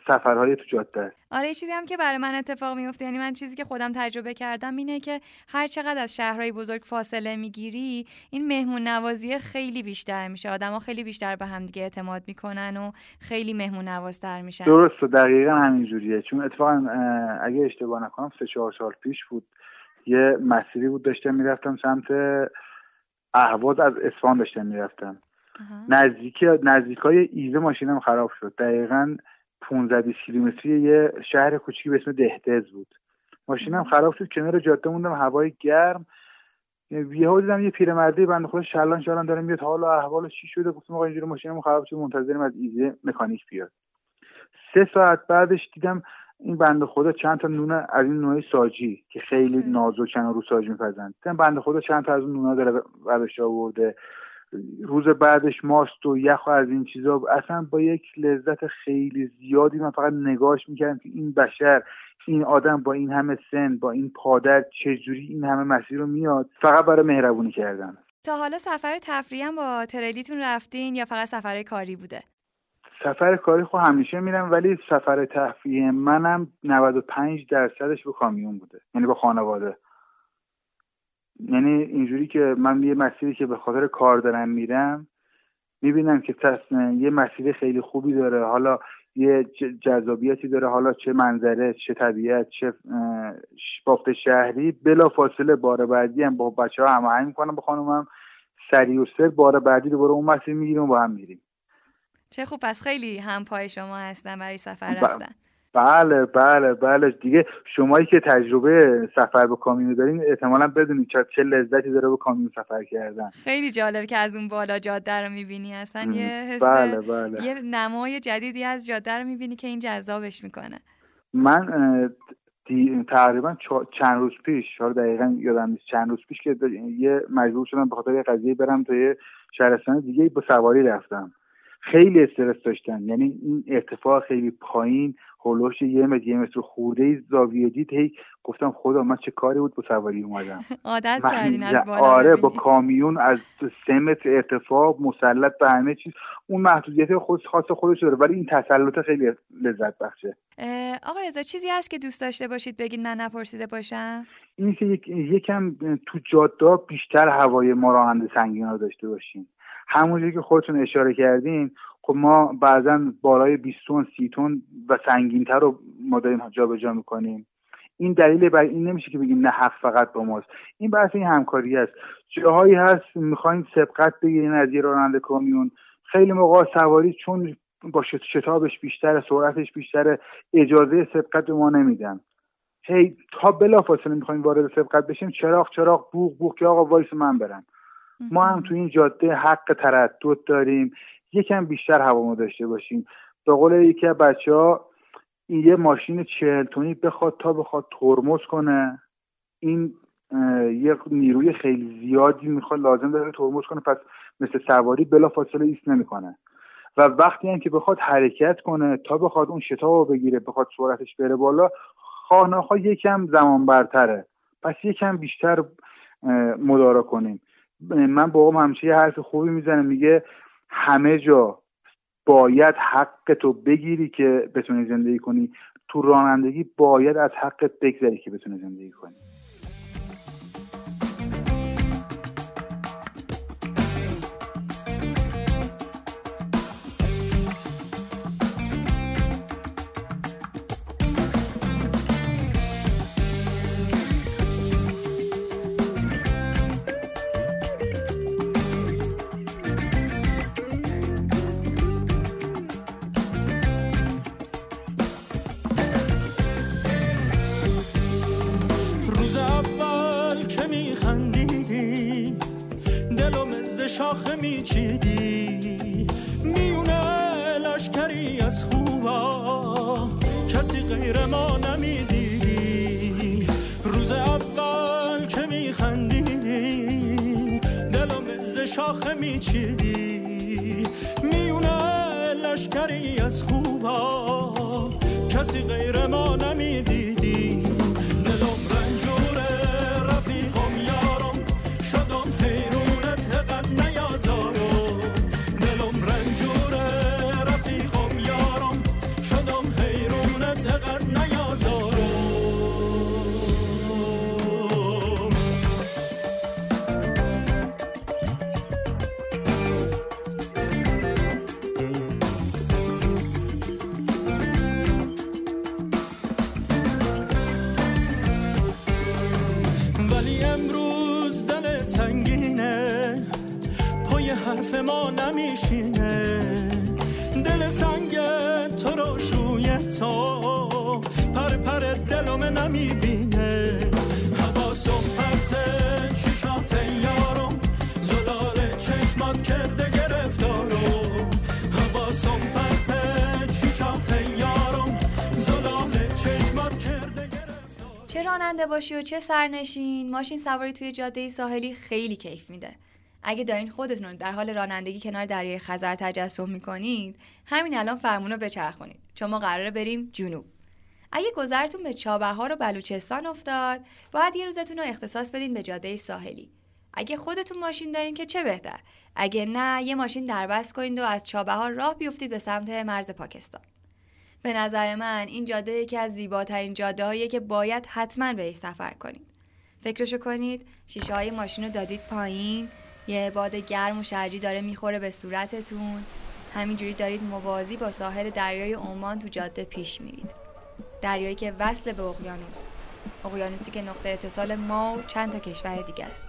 سفرهای تو جاده است. آره چیزی هم که برای من اتفاق میفته یعنی من چیزی که خودم تجربه کردم اینه که هر چقدر از شهرهای بزرگ فاصله می‌گیری این مهمون نوازی خیلی بیشتر میشه. آدما خیلی بیشتر به هم دیگه اعتماد می‌کنن و خیلی مهمون نوازتر میشن. درست و دقیقا همین جوریه چون اتفاقا اگه اشتباه نکنم سه چهار سال پیش بود یه مسیری بود داشتم می‌رفتم سمت اهواز از اصفهان داشتم می‌رفتم نزدیکی نزدیکای ایزه ماشینم خراب شد. دقیقا 15 20 کیلومتری یه شهر کوچیکی به اسم دهدز بود. ماشینم خراب شد. کنار جاده موندم هوای گرم. یهو دیدم یه پیرمرده بنده خدا شلان شلان داره میاد. حالا احوالش چی شده؟ گفتم آقا اینجوری ماشینم خراب شد. منتظریم از ایزه مکانیک بیاد. سه ساعت بعدش دیدم این بنده خدا چند تا نونه از این نوع ساجی که خیلی نازکن و رو ساج میپزن. بنده خدا چند تا از اون نونا داره برداشت آورده. روز بعدش ماست و یخ و از این چیزا. اصلا با یک لذت خیلی زیادی من فقط نگاهش می‌کردم که این بشر این آدم با این همه سن با این پادر چجوری این همه مسیر رو میاد؟ فقط برای مهربونی کردن. تا حالا سفر تفریحی هم با ترلیتون رفتین یا فقط سفر کاری بوده؟ سفر کاری خب همیشه میرم ولی سفر تفریحی منم 95 درصدش به کامیون بوده یعنی با خانواده. یعنی اینجوری که من یه مسیری که به خاطر کار دارم میرم می‌بینم که تص- یه مسیر خیلی خوبی داره. حالا یه جذابیتی داره. حالا چه منظره چه طبیعت چه بافت شهری. بلا فاصله بار بعدی هم با بچه ها هماهنگ می‌کنم با خانومم. سریع و سر بار بعدی دوباره اون مسیر می‌گیریم با هم میریم. چه خوب پس خیلی هم پای شما هستن برای سفر رفتن. بله بله بله. دیگه شمایی که تجربه سفر به کامیون دارین احتمالا بدونید چه چه لذتی داره به کامیون سفر کردن. خیلی جالب که از اون بالا جاده رو می‌بینی. اصلا یه حس بله، بله. یه نمای جدیدی از جاده رو می‌بینی که این جذابش می‌کنه. من تقریبا چند روز پیش حالا دقیقا یادم نیست چند روز پیش که یه مجبور شدم به خاطر یه قضیه برم تا یه شهرستان دیگه با سواری رفتم. خیلی استرس داشتم یعنی این ارتفاع خیلی پایین هولوش یه متر یه متر خورده ای زاویه دید هی گفتم خدا من چه کاری بود با سواری اومدم؟ عادت کردین از بالا آره. با کامیون از سه متر ارتفاع مسلط به همه چیز. اون محدودیت خود خاص خودش داره ولی این تسلط خیلی لذت بخشه. آقا رضا چیزی هست که دوست داشته باشید بگین من نپرسیده باشم؟ این که یک، یکم تو جاده بیشتر هوای ما راننده سنگین رو داشته باشیم. همونجوری که خودتون اشاره کردین خب ما بعضا بالای 20 تن 30 تن و سنگینتر رو ما داریم جابجا می‌کنیم. این دلیل بر این نمیشه که بگیم نه حق فقط با ماست. این بحث این همکاری است. جاهایی هست می‌خوایم سبقت بگیرین از یه راننده کامیون. خیلی موقع سواری چون با شت- شتابش بیشتره سرعتش بیشتره اجازه سبقت به ما نمیدن. هی تا بلافاصله می‌خوایم وارد سبقت بشیم چراغ چراغ بوغ بوغ که آقا وایس من برم. ما هم تو این جاده حق تردد داریم. یکم بیشتر هوامو داشته باشیم. به قول یکی از بچه ها این یه ماشین چهل تونی بخواد تا بخواد ترمز کنه. این یه نیروی خیلی زیادی می‌خواد لازم داره ترمز کنه. پس مثل سواری بلا فاصله ایست نمی‌کنه. و وقتی هم که بخواد حرکت کنه تا بخواد اون شتاب رو بگیره بخواد سرعتش بره بالا خواه نخواه یکم زمان برتره. پس یکم بیشتر مدارا کنیم. من با هم همیشه یه حرف خوبی می‌زنم. میگه همه جا باید حق تو بگیری که بتونی زندگی کنی. تو رانندگی باید از حقت بگذری که بتونی زندگی کنی. راننده باشی و چه سرنشین؟ ماشین سواری توی جاده ساحلی خیلی کیف میده. اگه دارین خودتون رو در حال رانندگی کنار دریای خزر تجسم می‌کنید همین الان فرمون رو بچرخونید. چون ما قراره بریم جنوب. اگه گذرتون به چابهار و بلوچستان افتاد باید یه روزتون رو اختصاص بدین به جاده ساحلی. اگه خودتون ماشین دارین که چه بهتر؟ اگه نه یه ماشین دربست کنید و از چابهار راه بیفتید به سمت مرز پاکستان. به نظر من این جاده یکی از زیباترین جاده که باید حتما بهش سفر کنید. فکرشو کنید شیشه های ماشین رو دادید پایین یه باد گرم و شرجی داره می‌خوره به صورتتون. همینجوری دارید موازی با ساحل دریای عمان تو جاده پیش میرید. دریایی که وصل به اقیانوس. اقیانوسی که نقطه اتصال ما و چند تا کشور دیگه است.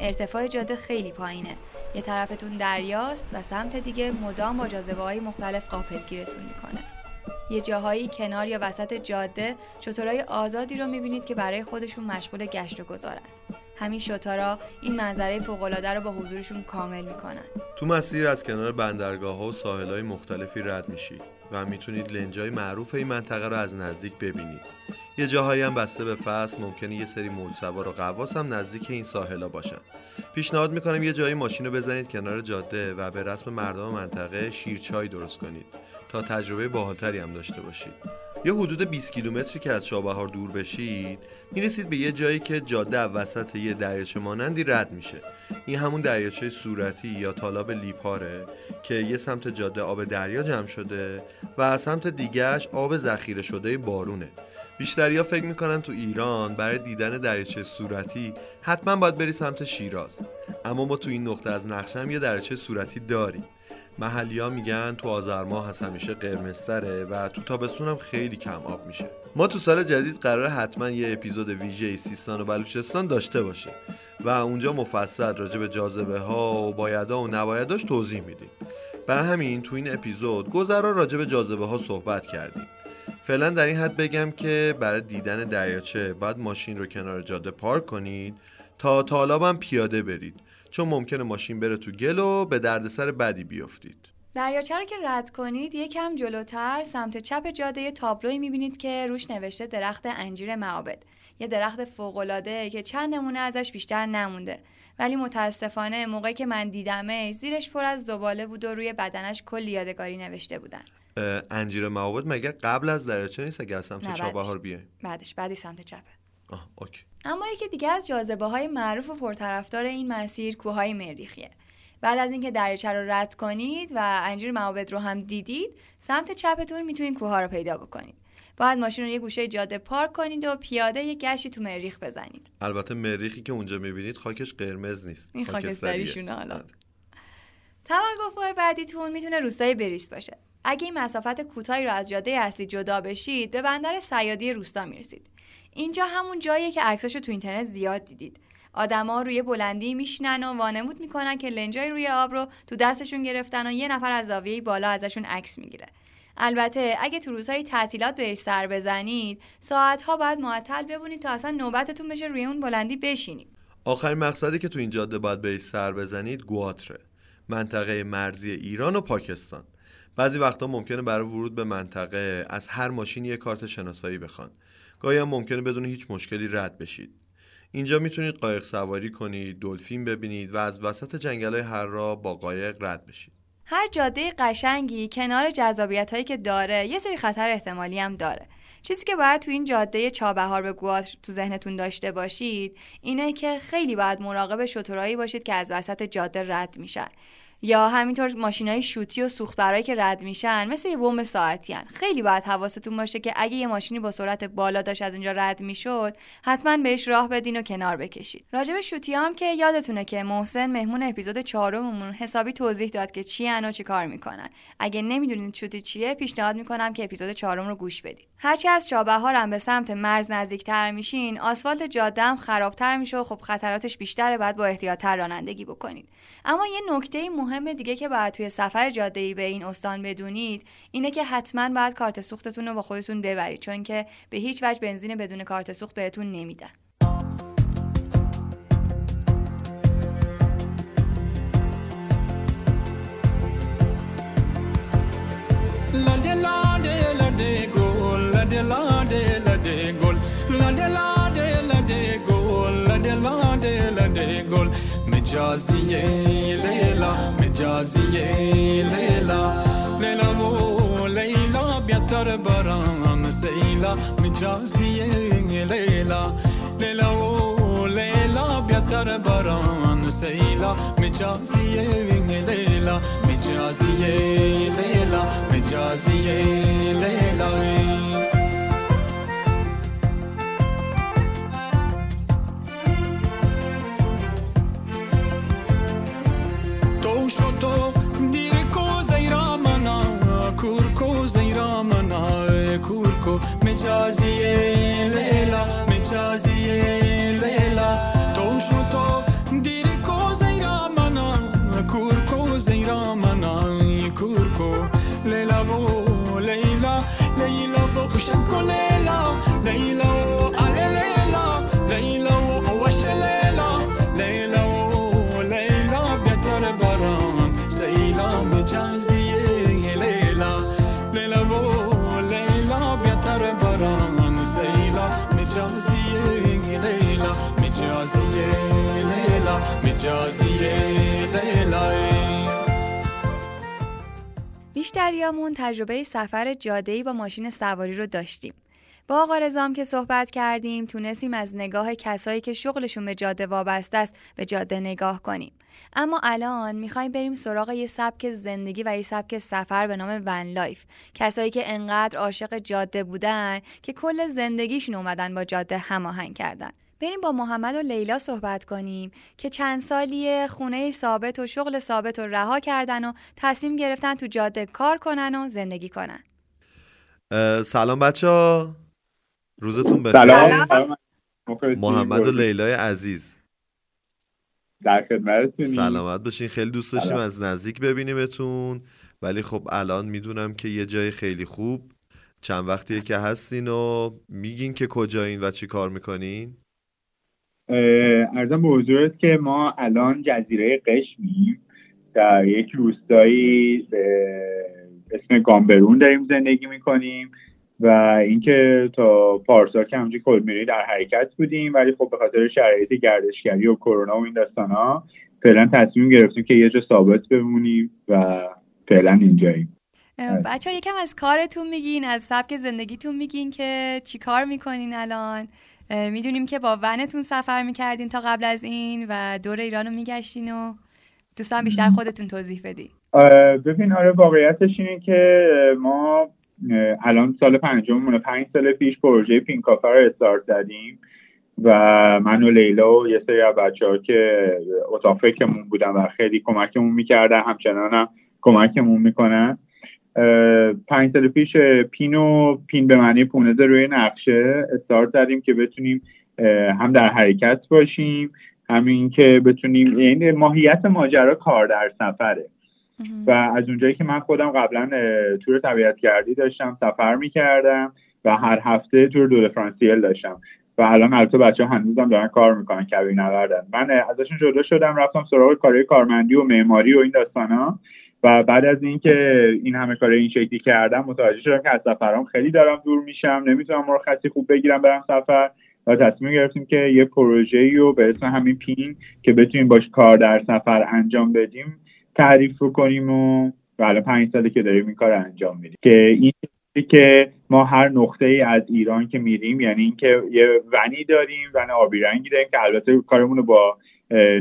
ارتفاع جاده خیلی پایینه. یه طرفتون دریاست و سمت دیگه مدام با جاذبه های مختلف غافلگیرتون می‌کنه. یه جاهایی کنار یا وسط جاده شترهای آزادی رو می‌بینید که برای خودشون مشغول گشت و گذارن. همین شترها این منظره فوق‌العاده رو با حضورشون کامل می‌کنن. تو مسیر از کنار بندرگاه ها و ساحل های مختلفی رد میشید و می‌تونید لنجای معروف این منطقه رو از نزدیک ببینید. یه جاهایی هم بسته به فصل ممکنه یه سری موج سوار و غواص هم نزدیک این ساحلا باشن. پیشنهاد می‌کنم یه جایی ماشین رو بزنید کنار جاده و به رسم مردم منطقه شیرچای درست کنید. تا تجربه باحالتری هم داشته باشید. یه حدود 20 کیلومتری که از چابهار دور بشید می‌رسید به یه جایی که جاده وسط یه دریاچه مانندی رد میشه. این همون دریاچه صورتی یا تالاب لیپاره که یه سمت جاده آب دریا جمع شده و از سمت دیگهش آب ذخیره شده بارونه. بیشتریا فکر می‌کنن تو ایران برای دیدن دریاچه صورتی حتما باید بری سمت شیراز. اما ما تو این نقطه از نقشه هم یه دریاچه صورتی داریم. محلی ها میگن تو آذر ماه هست همیشه قرمزتره و تو تابستون هم خیلی کم آب میشه. ما تو سال جدید قرار حتما یه اپیزود ویژه سیستان و بلوچستان داشته باشه و اونجا مفصل راجع به جاذبه ها و بایدها و نبایداش توضیح میدیم. بر همین تو این اپیزود گذرا راجع به جاذبه ها صحبت کردیم. فعلا در این حد بگم که برای دیدن دریاچه باید ماشین رو کنار جاده پارک کنید تا تالابم پیاده برید. چون ممکنه ماشین بره تو گل و به دردسر بدی بیافتید دریاچه رو که رد کنید یکم جلوتر سمت چپ جاده تابلوی می‌بینید که روش نوشته درخت انجیر معابد. یه درخت فوقالعاده که چند نمونه ازش بیشتر نمونده. ولی متاسفانه موقعی که من دیدمش زیرش پر از زباله بود و روی بدنش کلی یادگاری نوشته بودن. انجیر معابد مگه قبل از دریاچه نیست؟ اگه از سمت چابهار. بیایم. بعدش. بعدی سمت چپه آه اوکی. اما یکی دیگه از جاذبه های معروف و پرطرفدار این مسیر کوههای مریخیه. بعد از اینکه دریاچه رو رد کنید و انجیر معابد رو هم دیدید سمت چپتون می‌تونید کوه رو پیدا بکنید. باید ماشین رو یه گوشه جاده پارک کنید و پیاده یه گشتی تو مریخ بزنید. البته مریخی که اونجا می‌بینید خاکش قرمز نیست این خاکستریه. خاکستریشونه حالا. تمرگفای بعدیتون می‌تونه روستای بریس باشه. اگه این مسافت کوتاهی رو از جاده اصلی جدا بشید به بندر سیادی روستا می‌رسید. اینجا همون جاییه که عکساشو تو اینترنت زیاد دیدید. آدما روی بلندی میشینن و وانمود می‌کنن که لنجای روی آب رو تو دستشون گرفتن و یه نفر از زاویه بالا ازشون عکس می‌گیره. البته اگه تو روزهای تعطیلات بهش سر بزنید ساعتها باید معطل بمونید تا اصلا نوبتتون بشه روی اون بلندی بشینید آخرین مقصدی که تو این جاده باید بهش سر بزنید گواتره. منطقه مرزی ایران و پاکستان. بعضی وقتا ممکنه برای ورود به منطقه از هر ماشینی یه کارت شناسایی بخوان. گاهی هم ممکنه بدون هیچ مشکلی رد بشید. اینجا می‌تونید قایق سواری کنید دلفین ببینید و از وسط جنگل های هر با قایق رد بشید. هر جاده قشنگی کنار جذابیت هایی که داره یه سری خطر احتمالی هم داره. چیزی که باید تو این جاده چابهار به گواتر تو ذهنتون داشته باشید اینه که خیلی باید مراقب شترهایی باشید که از وسط جاده رد میشن. یا همینطور ماشینای شوتی و سوختبرایی که رد میشن مثل یه بمب ساعتی هن. خیلی باید حواستون باشه که اگه یه ماشینی با سرعت بالا داشت از اونجا رد می‌شد حتما بهش راه بدین و کنار بکشید. راجب شوتی هم که یادتونه که محسن مهمون اپیزود چهارممون حسابی توضیح داد که چی و چی کار می‌کنن. اگه نمی‌دونید شوتی چیه پیشنهاد می‌کنم که اپیزود چهارم رو گوش بدید. هرچی از چابهار هم به سمت مرز نزدیکتر میشین آسفالت جاده هم خرابتر میشه و خب خطراتش بیشتره بعد با احتیاطتر رانندگی بکنید. اما یه نکته مهم دیگه که باید توی سفر جاده به این استان بدونید اینه که حتما باید کارت سوختتون رو با خودتون ببرید چون که به هیچ وجه بنزین بدون کارت سوخت بهتون نمیدن. مجازیه لیلا مجازیه لیلا لیلا و لیلا بیاتر برام سیلا مجازیه لیلا لیلا و لیلا بیاتر برام سیلا مجازیه لیلا مجازیه لیلا مجازیه لیلا تو شو تو دیر کو زیرامنا کورکو زیرامنا کورکو مجازیه لیلا مجازیه لیلا. تو شو تو دیر کو زیرامنا کورکو بیشتریامون تجربه سفر جاده‌ای با ماشین سواری رو داشتیم. با آقا رضام که صحبت کردیم تونستیم از نگاه کسایی که شغلشون به جاده وابسته است به جاده نگاه کنیم. اما الان می‌خوایم بریم سراغ یه سبک زندگی و یه سبک سفر به نام van life. کسایی که انقدر عاشق جاده بودن که کل زندگیشون اومدن با جاده هماهنگ کردن. بریم با محمد و لیلا صحبت کنیم که چند سالیه خونه ثابت و شغل ثابت رو رها کردن و تصمیم گرفتن تو جاده کار کنن و زندگی کنن. سلام بچه ها روزتون بخیر. سلام. محمد و لیلای عزیز. در خدمتتونی سلامت باشین. خیلی دوست داشتیم سلام. از نزدیک ببینیمتون. ولی خب الان می‌دونم که یه جای خیلی خوب. چند وقتیه که هستین و میگین که کجایین و چی کار می‌کنین؟ ارزم به حضورت که ما الان جزیره قشمیم. در یک روستایی به اسم گامبرون داریم زندگی می‌کنیم و اینکه تا پارسال که همونجوری کلمیری در حرکت بودیم ولی خب به خاطر شرایط گردشگری و کرونا و این داستانا فعلا تصمیم گرفتیم که یه جا ثابت بمونیم و فعلا اینجاییم. بچه ها یکم از کارتون میگین از سبک زندگیتون میگین که چی کار می‌کنین الان؟ می‌دونیم که با ونتون سفر می‌کردین تا قبل از این و دور ایران رو میگشتین و دوستان بیشتر خودتون توضیح بدین. ببین آره واقعیتش اینه که ما الان سال پنجممونه پنج سال پیش پروژه پینکافه رو استارت زدیم و من و لیلا و یه سری از بچه ها که اتاق فکرمون بودن و خیلی کمکمون می‌کردن همچنان هم کمکمون می‌کنن. پنج سال پیش پین و پین به معنی پونزه روی نقشه. استارت زدیم که بتونیم هم در حرکت باشیم همین که بتونیم این ماهیت ماجرا کار در سفره. و از اونجایی که من خودم قبلا تور طبیعت گردی داشتم سفر می‌کردم و هر هفته تور دور فرانسیل داشتم. و الان البته بچه هنوزم دارن کار می‌کنن کبیر نوردن من ازشون جدا شدم رفتم سراغ کارهای کارمندی و معماری و این داستانا. و بعد از اینکه این همه کار این شکلی کردم متوجه شدم که از سفرام خیلی دارم دور میشم نمی‌تونم مرخصی خوب بگیرم برم سفر و تصمیم گرفتیم که یه پروژه رو به اسم همین پین که بتونیم باش کار در سفر انجام بدیم تعریف کنیم و حالا پنج ساله که داریم این کار انجام میدیم. که این که ما هر نقطه ای از ایران که میریم یعنی اینکه یه ونی داریم ون آبی رنگی داریم که البته کارمون رو با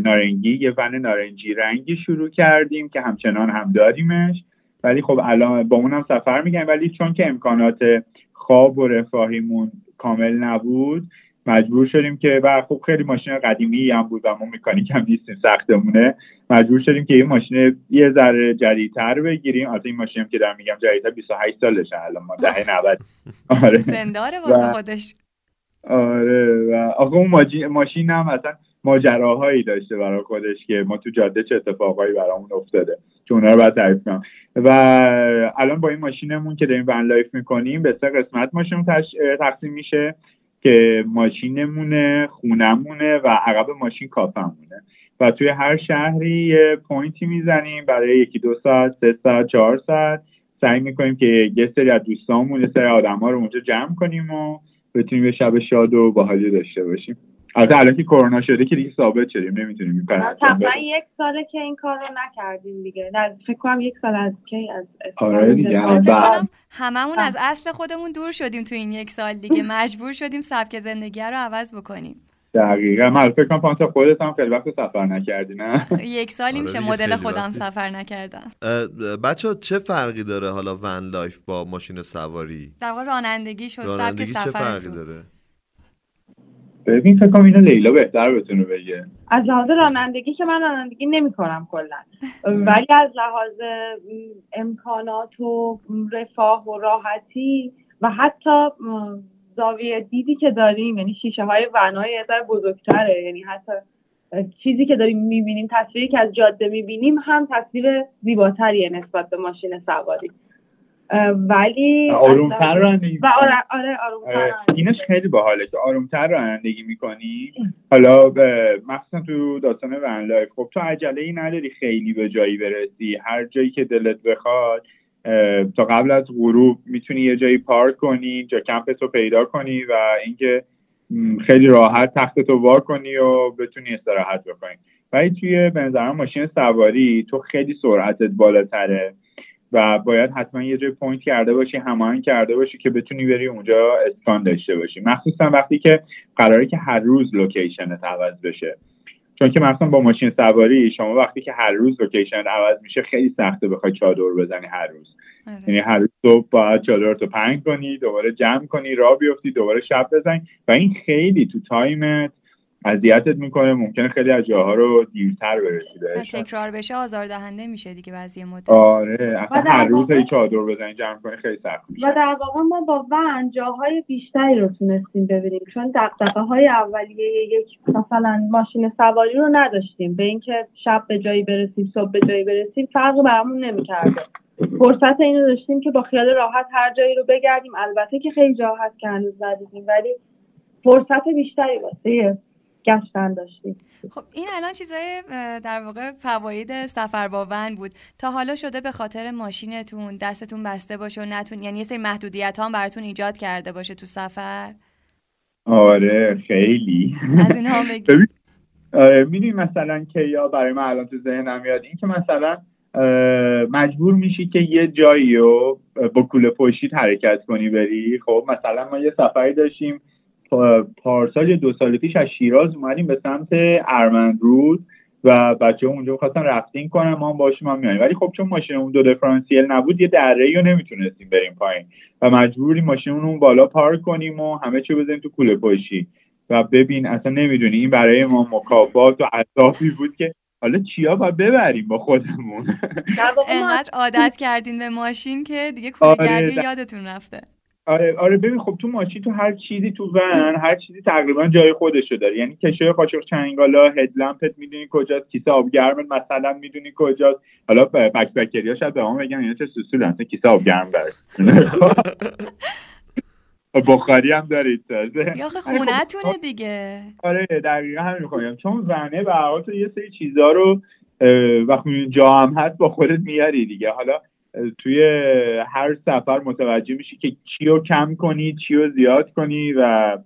نارنگی یه ون نارنجی رنگی شروع کردیم که همچنان هم داریمش. ولی خب الان با اونم سفر میگن ولی چون که امکانات خواب و رفاهیمون کامل نبود مجبور شدیم که و خب خیلی ماشین قدیمی هم بود و ما میکانیک هم نیستیم سختمونه. مجبور شدیم که این ماشین یه ذره جدیدتر بگیریم. از این ماشین که دارم میگم جدیدتر 28 سالشه الان ما دهه 90 آره. زنداره واسه خودش. آره و آخه اون ماشین هم اصلا ماجراهایی داشته برای خودش که ما تو جاده چه اتفاقایی برامون افتاده. که اونا رو باید تعریف کنم. و الان با این ماشینمون که داریم van life می‌کنیم به سه قسمت ماشین تقسیم میشه که ماشینمونه خونمونه و عقب ماشین کافمونه و توی هر شهری یه point ی می‌زنیم برای یکی دو ساعت سه ساعت چهار ساعت. سعی می‌کنیم که یه سری از دوستامون یه سری آدم ها رو اونجا جمع کنیم و بتونیم یه شب شاد و باحالی داشته باشیم. البته الان که کرونا شده که دیگه ثابت شدیم نمی‌تونیم این کار تقریبا یک ساله که این کار رو نکردیم دیگه. فکر کنم یک سال از کی از آره دیگه هممون از اصل خودمون دور شدیم تو این یک سال دیگه. مجبور شدیم سبک زندگی رو عوض بکنیم. دقیقا. من فکر کنم پانتا خودت هم خیلی وقت سفر نکردی نه؟ یک سالی میشه مدل خودم سفر نکردم. بچه‌ها چه فرقی داره حالا van life با ماشین سواری؟ در واقع رانندگیش و سبک چه فرقی داره؟ ببین فکر کنم اینو لیلا بهتر بتونه بگه. از لحاظ رانندگی که من رانندگی نمی کنم کلا. ولی از لحاظ امکانات و رفاه و راحتی و حتی زاویه دیدی که داریم یعنی شیشه های ونای یه بزرگتره. یعنی حتی چیزی که داریم می‌بینیم تصویری که از جاده می‌بینیم هم تصویر زیباتریه نسبت به ماشین سواری. ولی آرومتر رانندگی و آره آره آرومتر اینش خیلی باحاله که آرومتر رانندگی می‌کنی. حالا مخصوصا تو داستان van life خب تو عجله ای نداری خیلی به جایی برسی. هر جایی که دلت بخواد تا قبل از غروب می‌تونی یه جایی پارک کنی جا کمپت رو پیدا کنی و اینکه خیلی راحت تختتو وا کنی و بتونی استراحت بکنی. ولی توی بنظرم ماشین سواری تو خیلی سرعتت بالاتره. و باید حتما یه جای point کرده باشی هماهنگ کرده باشی که بتونی بری اونجا اسکان داشته باشی. مخصوصا وقتی که قراره که هر روز location ت عوض بشه. چون که مثلا با ماشین سواری شما وقتی که هر روز location عوض میشه خیلی سخته بخوای چادر بزنی هر روز. یعنی هر روز صبح باید چادرتو pack کنی دوباره جمع کنی را بیفتی دوباره شب بزنی. و این خیلی تو تایمت اذیتت می‌کنه ممکنه خیلی از جاها رو دیرتر برسی بهش تکرار بشه آزاردهنده میشه دیگه بعد یه مدت. آره اصلا هر روز هی چادر بزنی جمع کنی خیلی سخت میشه. و در واقع ما با ون جاهای بیشتری رو تونستیم ببینیم چون دقدقه های اولیه یک مثلا ماشین سواری رو نداشتیم. به اینکه شب به جایی برسیم صبح به جایی برسیم فرق برامون نمی‌کرده. فرصت اینو داشتیم که با خیال راحت هر جایی رو بگردیم. البته که خیلی جا هست که هنوز ندیدیم ولی فرصت بیشتری واسه گشتن داشتیم. خب این الان چیزای در واقع فواید سفر با ون بود. تا حالا شده به خاطر ماشینتون دستتون بسته باشه و نتون یعنی یه سری محدودیت هم براتون ایجاد کرده باشه تو سفر؟ آره خیلی. از اینها بگی. آره می‌دونی مثلا که یا برای من الان تو ذهنم میاد این که مثلا مجبور میشی که یه جایی رو با کوله پشتیت حرکت کنی بری. خب مثلا ما یه سفری داشتیم پارسال یا دو سال پیش از شیراز اومدیم به سمت ارمند رود و بچه اونجا خواستن رفتین کنن ما هم باشیم هم میاییم ولی خب چون ماشینمون دو دیفرانسیل نبود یه دره رو نمی‌تونستیم بریم پایین. و مجبوریم ماشینمون بالا پارک کنیم و همه چی بزنیم تو کوله پشتی. و ببین اصلا نمی‌دونی این برای ما مکافات و عذابی بود که حالا چیا باید ببریم با خودمون؟ انقدر عادت کردین به ماشین که دیگه کولگردی آره یادتون رفته. آره آره ببین خب تو ماشین تو هر چیزی تو ون هر چیزی تقریبا جای خودشو داره یعنی کشه قاچاق چنگالا هدلمپت می‌دونی کجاست کیسه آبگرمت مثلا می‌دونی کجاست. حالا بک بکریا شاید به ما بگن اینا چه سوسول هست کیسه آبگرم داره بخاری هم دارید. یا خونه تونه دیگه. آره دقیقا همین می‌خوایم چون ونه به تو یه سری چیزا رو وقتی جا هم هست با خودت میاری دیگه. حالا توی هر سفر متوجه میشی که چی رو کم کنی چی رو زیاد کنی و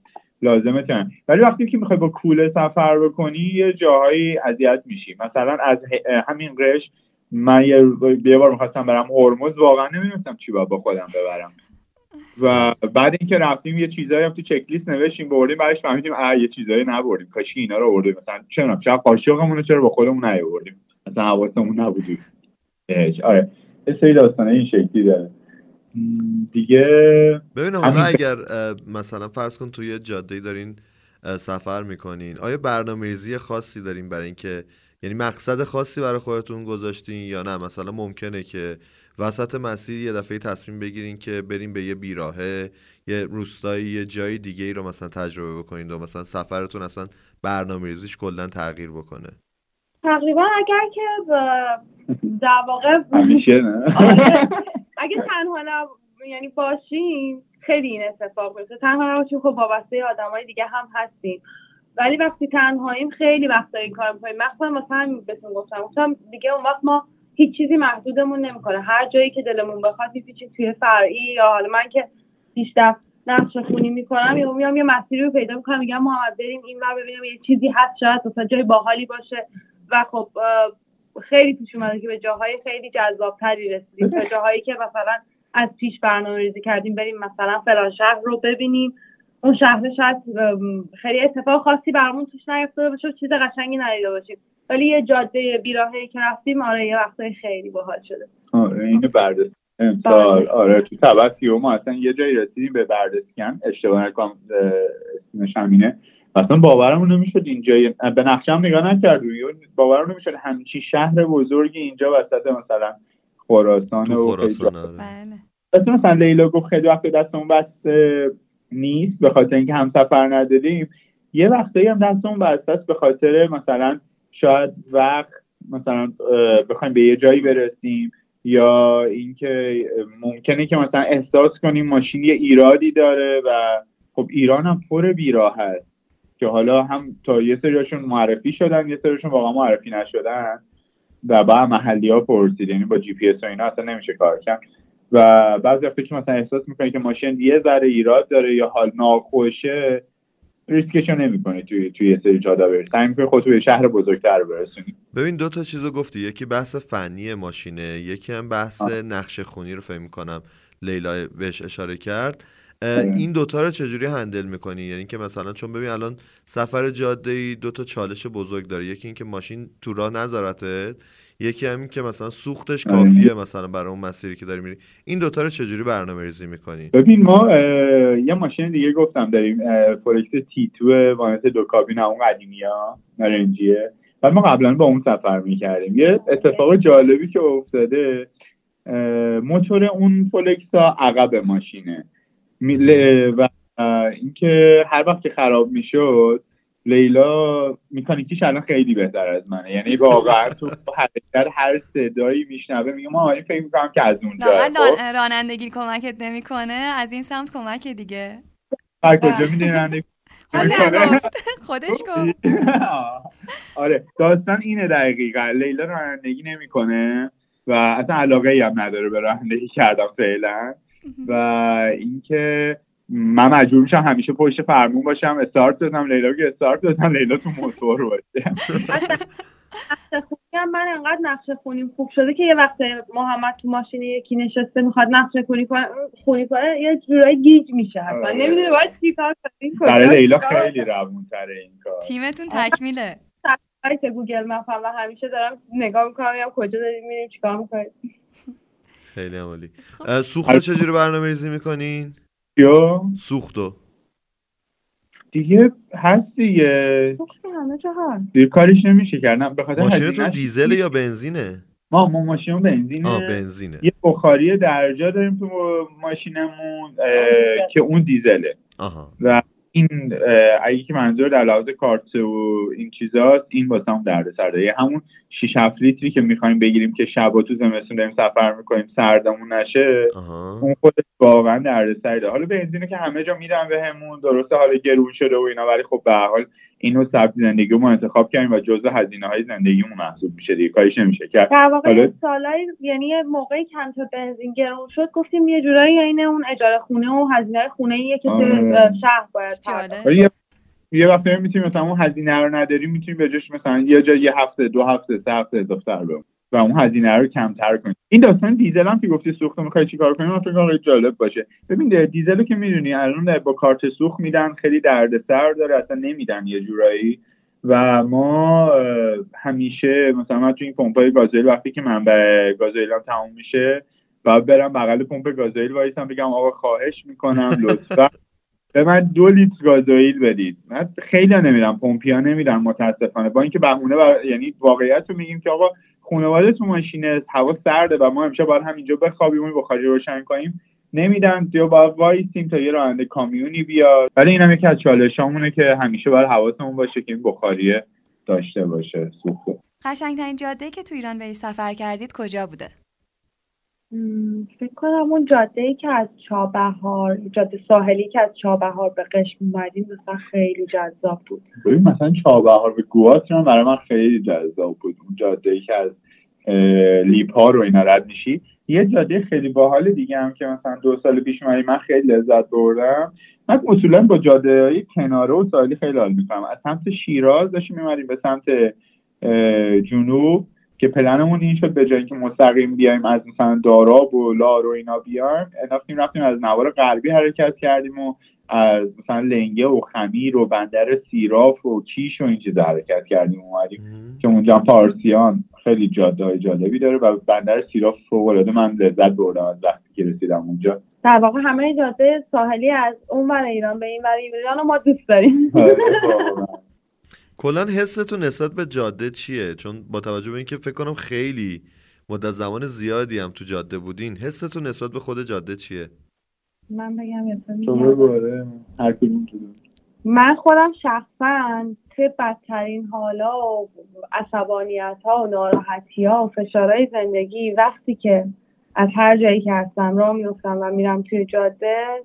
لازمه تن ولی وقتی که می‌خوای با کوله سفر بکنی یه جاهایی اذیت میشی. مثلا از همین قش من یه بار می‌خواستم برم هرمز واقعا نمی‌دونستم چی باید با خودم ببرم. و بعد اینکه رفتیم یه چیزایی هم تو چک لیست نوشتیم بردیم بعدش فهمیدیم اه یه چیزایی نبردیم. کاش اینا رو آوردیم. مثلا چرا چرا قاشقمون رو چرا با خودمون نیاوردیم؟ مثلا حواسمون نبود آره. یه سری داستانه این شکلی داره. دیگه ببین حالا اگر مثلا فرض کن توی جاده دارین سفر می‌کنین آیا برنامه ریزی خاصی دارین برای اینکه یعنی مقصد خاصی برای خودتون گذاشتین یا نه؟ مثلا ممکنه که وسط مسیر یه دفعه تصمیم بگیرین که بریم به یه بیراهه یه روستایی یه جای دیگه ای رو مثلا تجربه بکنین و مثلا سفرتون اصلا برنامه ریزیش کلا تغییر بکنه. تقریبا اگر که در واقع آره. اگه تنها یعنی باشیم خیلی این اتفاق میفته تنها نباشیم خب وابسته آدمای دیگه هم هستیم. ولی وقتی تنهاییم خیلی وقتا این کار می‌کنیم. مخصوصا مثلا بهتون گفتم. گفتم دیگه اون وقت ما هیچ چیزی محدودمون نمی‌کنه. هر جایی که دلمون بخواد چیزی توی فرعی یا حالا من که بیشتر نقش خونی می‌کنم یا میام یه مسیری رو پیدا می‌کنم میگم محمد بریم این ور ببینیم یه چیزی هست شاید مثلا جای باحالی باشه. و خب خیلی پیش اومده که به جاهای خیلی جذابتری رسیدیم. به جاهایی که مثلا از پیش برنامه ریزی کردیم بریم مثلا فلان شهر رو ببینیم. اون شهر شاید خیلی اتفاق خاصی برامون توش نیفتاده باشه چیز قشنگی ندیده باشیم. ولی یه جاده بیراهی که رفتیم آره یه وقتای خیلی باحال شده. آره بردست امسال بله. آره تو تبت ما اصلا یه جایی رسیدیم به بردسکن اشتباه نکنم اسمش همینه. اصلا باورمون نمی‌شد اینجا به نقشه هم نگاه نکردیم باورمون نمی‌شد همچی شهر بزرگی اینجا وسط مثلا خراسان و خراسان آره. مثلا لیلا گفت خیلی وقت دستمون بس نیست به خاطر اینکه هم سفر ندادیم. یه وقتایی هم دستمون بسته به خاطر مثلا شاید وقت مثلا بخوایم به یه جایی برسیم یا اینکه ممکنه که مثلا احساس کنیم ماشین یه ایرادی داره و خب ایران هم پر بیراه هست. که حالا هم تا یه سریاشون معرفی شدن یه سریاشون واقعا معرفی نشدن و بعد محلی ها پرسید یعنی با جی پی اس و اینا اصلا نمیشه کار کرد. و بعضی وقتا که مثلا احساس می‌کنی که ماشین یه ذره ایراد داره یا حال ناخوشه ریسکشو نمی‌کنی توی توی یه سری جادا بری. سعی می‌کنی خودتو به شهر بزرگتر برسونی ببین دو تا چیزو گفتی. یکی بحث فنی ماشینه یکی هم بحث نقشه خونی رو فهم می‌کنم لیلا بهش اشاره کرد. این دوتا رو چجوری هندل می‌کنی؟ یعنی که مثلا چون ببین الان سفر جاده ای دو تا چالش بزرگ داره. یکی اینکه ماشین تو راه نذارته یکی همین که مثلا سوختش کافیه مثلا برای اون مسیری که داری میری. این دوتا رو چجوری برنامه ریزی می‌کنی؟ ببین ما یه ماشین دیگه گفتم داریم فولکس T2 وانت دو کابین اون قدیمی ها نارنجیه بعد ما قبلا با اون سفر می‌کردیم. یه اتفاق جالبی که افتاده موتور اون فولکس ها عقب ماشینه. و اینکه هر وقت که خراب می‌شد لیلا میکانیکیش الان خیلی بهتر از منه. یعنی واقعا تو حرکت هر صدایی میشنوه میگه ما این فکر می‌کنم که از اونجا. خب؟ رانندگی کمکت نمی‌کنه. از این سمت کمک دیگه. هر کجا می‌دونی خودش گفت. خودش گفت. آره داستان اینه دقیقا. لیلا رانندگی نمی‌کنه و اصلا علاقه ای هم نداره به رانندگی کردم فعلا. و اینکه من مجبور میشم همیشه پشت فرمون باشم. استارت دادم لیلا که استارت دادم لیلا تو موتور باشه. نقشه خونی من انقدر نقشه خونیم خوب شده که یه وقت محمد تو ماشین یکی نشسته می‌خواد نقشه خونی کنه خونی کنه یه جورایی گیج میشه اصلا آره. نمی‌دونه باید چی کار کنیم برای لیلا خیلی روون تره این کار. تیمتون تکمیله. سایت Google Map و همیشه دارم نگاه می‌کنم یا کجا داریم میریم چیکار می‌کنیم. خیلی عالی. اه، سوختو چجوری برنامه ریزی می‌کنین؟ یا؟ سوختو. دیگه هست دیگه. که همه جا هست. دیگه کارش نمیشه کردم به خاطر ماشینتون دیزل یا بنزینه؟ ما ما ماشین بنزینه. آه بنزینه. یه بخاری درجا داریم تو ماشینمون که اون دیزله. آها. و این اگه که منظور در لحاظ کارت و این چیزاست این واسه هم دردسر داره یه همون 6 7 لیتری که می‌خوایم بگیریم که شب تو زمستون داریم سفر می‌کنیم سردمون نشه اون خودش واقعا دردسر حالا بنزینه که همه جا میدن بهمون درسته حالا گرون شده و اینا ولی خب به حال اینو سبک زندگی ما انتخاب کردیم و جزء هزینه های زندگیمون محسوب میشه دیگه کارش نمیشه کرد. در واقع حالا این سالای یعنی یه موقعی کم تا بنزین گرون شد گفتیم یه جورایی عین اون اجاره خونه و هزینه خونه ایه که آره. شهر باید یه یه وقتی می‌تونیم مثلا اون هزینه رو نداریم می‌تونیم به جاش مثلا یه جا یه هفته دو هفته سه هفته اضافه تر بمون و اون هزینه رو کمتر کنیم این داستان دیزل هم که گفتی سوخت می‌خوای چیکار کنیم من فکر جالب باشه. ببین دیزل رو که می‌دونی الان با کارت سوخت میدن خیلی دردسر داره اصلا نمیدن یه جورایی. و ما همیشه مثلا من تو این پمپای گازوئیل وقتی که من به گازوئیلم تموم میشه و برم بغل پمپ گازوئیل وایسم بگم آقا خواهش می‌کنم لطفا. به من دو لیتر گازوئیل بدید. من خیلی نمیدم پمپیا نمیدن متاسفانه. با اینکه بهونه بر... یعنی واقعیت رو میگیم که آقا خانواده تو ماشینه هوا سرده و ما امشب باید همینجا بخوابیم و بخاری روشن کنیم. نمیدن یا باید وایسیم تا یه راننده کامیونی بیاد. ولی اینم یکی از چالشامونه که همیشه باید حواسمون باشه که این بخاریه داشته باشه سوخته. قشنگترین جاده که تو ایران به سفر کردید کجا بوده؟ فکر کنم اون جاده ای که از چابهار جاده ساحلی که از چابهار به قشم اومدیم مثلا خیلی جذاب بود. ببین مثلا چابهار به گوات هم برای من خیلی جذاب بود. اون جاده ای که از لیپا رو اینا رد میشی. یه جاده خیلی باحال دیگه هم که مثلا دو سال پیش اومدیم من خیلی لذت بردم. من اصولا با جاده های کناره و ساحلی خیلی حال می‌کنم. از سمت شیراز داشتیم میمدیم به سمت جنوب. که پلنمون این شد به جایی که مستقیم بیایم از مثلا داراب و لار و اینا بیایم رفتیم رفتیم از نوار غربی حرکت کردیم و از مثلا لنگه و خمیر و بندر سیراف و کیش و این چیزا حرکت کردیم اومدیم که اونجا پارسیان خیلی جاده های جالبی داره و بندر سیراف فوق العاده من لذت بردم از وقتی که رسیدم اونجا. در واقع همه جاده ساحلی از اون ایران به این ور ایران رو ما دوست داریم. آره،. کلا حستون نسبت به جاده چیه چون با توجه به اینکه فکر کنم خیلی مدت زمان زیادی هم تو جاده بودین حستون نسبت به خود جاده چیه من بگم تو تو آره. تو. من خودم شخصا توی بدترین حالا و عصبانیت ها و ناراحتی ها و فشارهای زندگی وقتی که از هر جایی که هستم راه میفتم و میرم توی جاده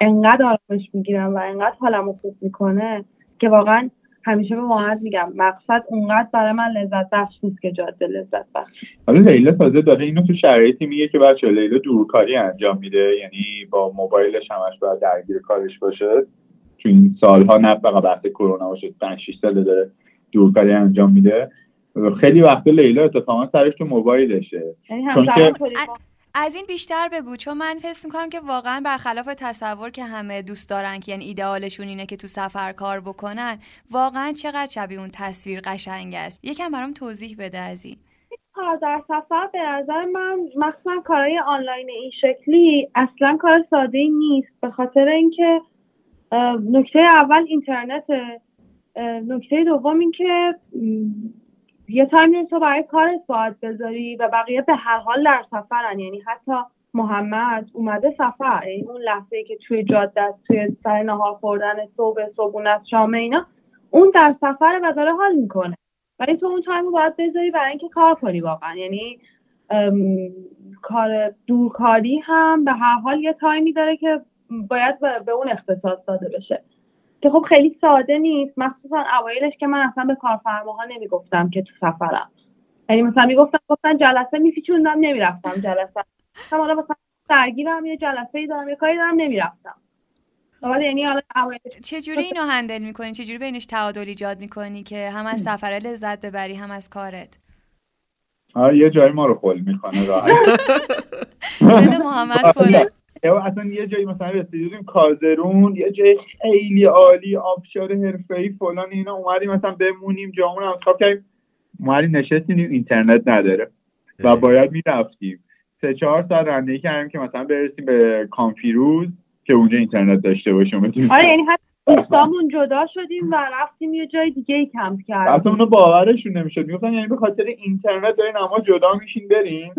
انقدر آرامش می‌گیرم و انقدر حالم رو خوب می‌کنه که واقعا همیشه به محمد میگم مقصد اونقدر برای من لذت بخش نیست که جاده لذت بخش. حالا لیلا تازه داره اینو تو شرایطی میگه که بچه لیلا دورکاری انجام میده یعنی با موبایلش همش باید درگیر کارش باشه. تو این سالها نه فقط بحث کرونا باشه 5 6 ساله داره دورکاری انجام میده. خیلی وقتا لیلا اتفاقا سرش تو موبایلشه. یعنی چون که از این بیشتر بگو چون من حس می‌کنم که واقعا برخلاف تصور که همه دوست دارن که یعنی ایدئالشون اینه که تو سفر کار بکنن واقعا چقدر شبیه اون تصویر قشنگ است. یکم برام توضیح بده از این کار در سفر به نظر من مخصوصا کارهای آنلاین این شکلی اصلا کار ساده نیست به خاطر اینکه نکته اول اینترنته اه، نکته دوم اینکه یه time ی تو برای کارت باید بذاری و بقیه به هر حال در سفرن. یعنی حتی محمد اومده سفر. یعنی اون لحظه ای که توی جاده است، توی سر نهار خوردن صبح صبحونه شام اینا اون در سفر و داره حال می‌کنه. ولی تو اون time رو باید بذاری برای اینکه کار کنی واقعا. یعنی کار دورکاری هم به هر حال یه time ی داره که باید به اون اختصاص داده بشه. که خب خیلی ساده نیست. مخصوصا اوایلش که من اصلا به کارفرماها نمی‌گفتم که تو سفرم. یعنی مثلا می‌گفتم گفتن جلسه میپیچوندم نمی‌رفتم جلسه. مثلا حالا مثلا درگیرم یه جلسه ای دارم یه کاری دارم نمی‌رفتم. حالا یعنی حالا اوایلش چجوری اینو هندل می‌کنی؟ چجوری بینش تعادل ایجاد می‌کنی که هم از سفره لذت ببری هم از کارت؟ آره یه جایی ما رو خل می‌کنه. راحت. بده محمد پره یا اصلا یه جایی مثلا رسیدیم کازرون یه جای خیلی عالی آبشار حرفه‌ای فلان اینا. اومدیم مثلا بمونیم جامون هم انتخاب کردیم. اومدیم نشستیم اینترنت نداره و باید می‌رفتیم. سه چهار ساعت رانندگی کردیم که مثلا برسیم به کانفیروز که اونجا اینترنت داشته باشیم. بتونیم آره یعنی حتی دوستامون جدا شدیم و رفتیم یه جای دیگه ای کمپ کردیم. اصلا اونو باورشون نمی‌شد. می‌گفتن یعنی به خاطر اینترنت دارین اما جدا میشین برین.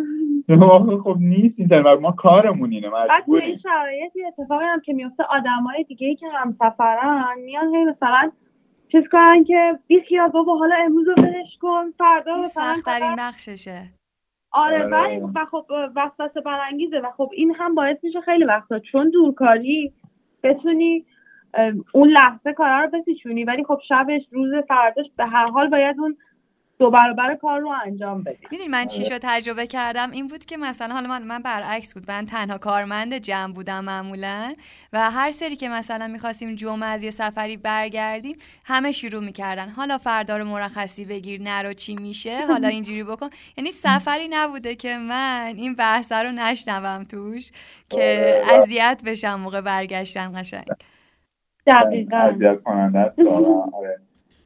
واقعا خب نیست اینترنت. ما کارمون اینه. بعد توی این مجبوریم شرایطی اتفاقی هم که میفته آدمای دیگه ای که هم سفرن میان هی مثلا چیز کنن که بی خیال بابا حالا امروز رو ولش کن فردا این بخششه. آره آره. ولی و خب وسوسه برانگیزه و خب این هم باعث میشه خیلی وقتا چون دورکاری بتونی اون لحظه کارا رو بپیچونی ولی خب شبش روز فرداش به هر حال باید اون دو برابر کار رو انجام بدی. می‌دونی من چی شو تجربه کردم. این بود که مثلا حالا من, من برعکس بود. من تنها کارمند جمع بودم معمولا و هر سری که مثلا می‌خواستیم جمعه از یه سفری برگردیم همه شروع می‌کردن. حالا فردا رو مرخصی بگیر نرو چی میشه حالا اینجوری بکن. یعنی سفری نبوده که من این بحث رو نشنوم توش که آره. اذیت بشم موقع برگشتن قشنگ. دقیقا کننده است واقعا. آره.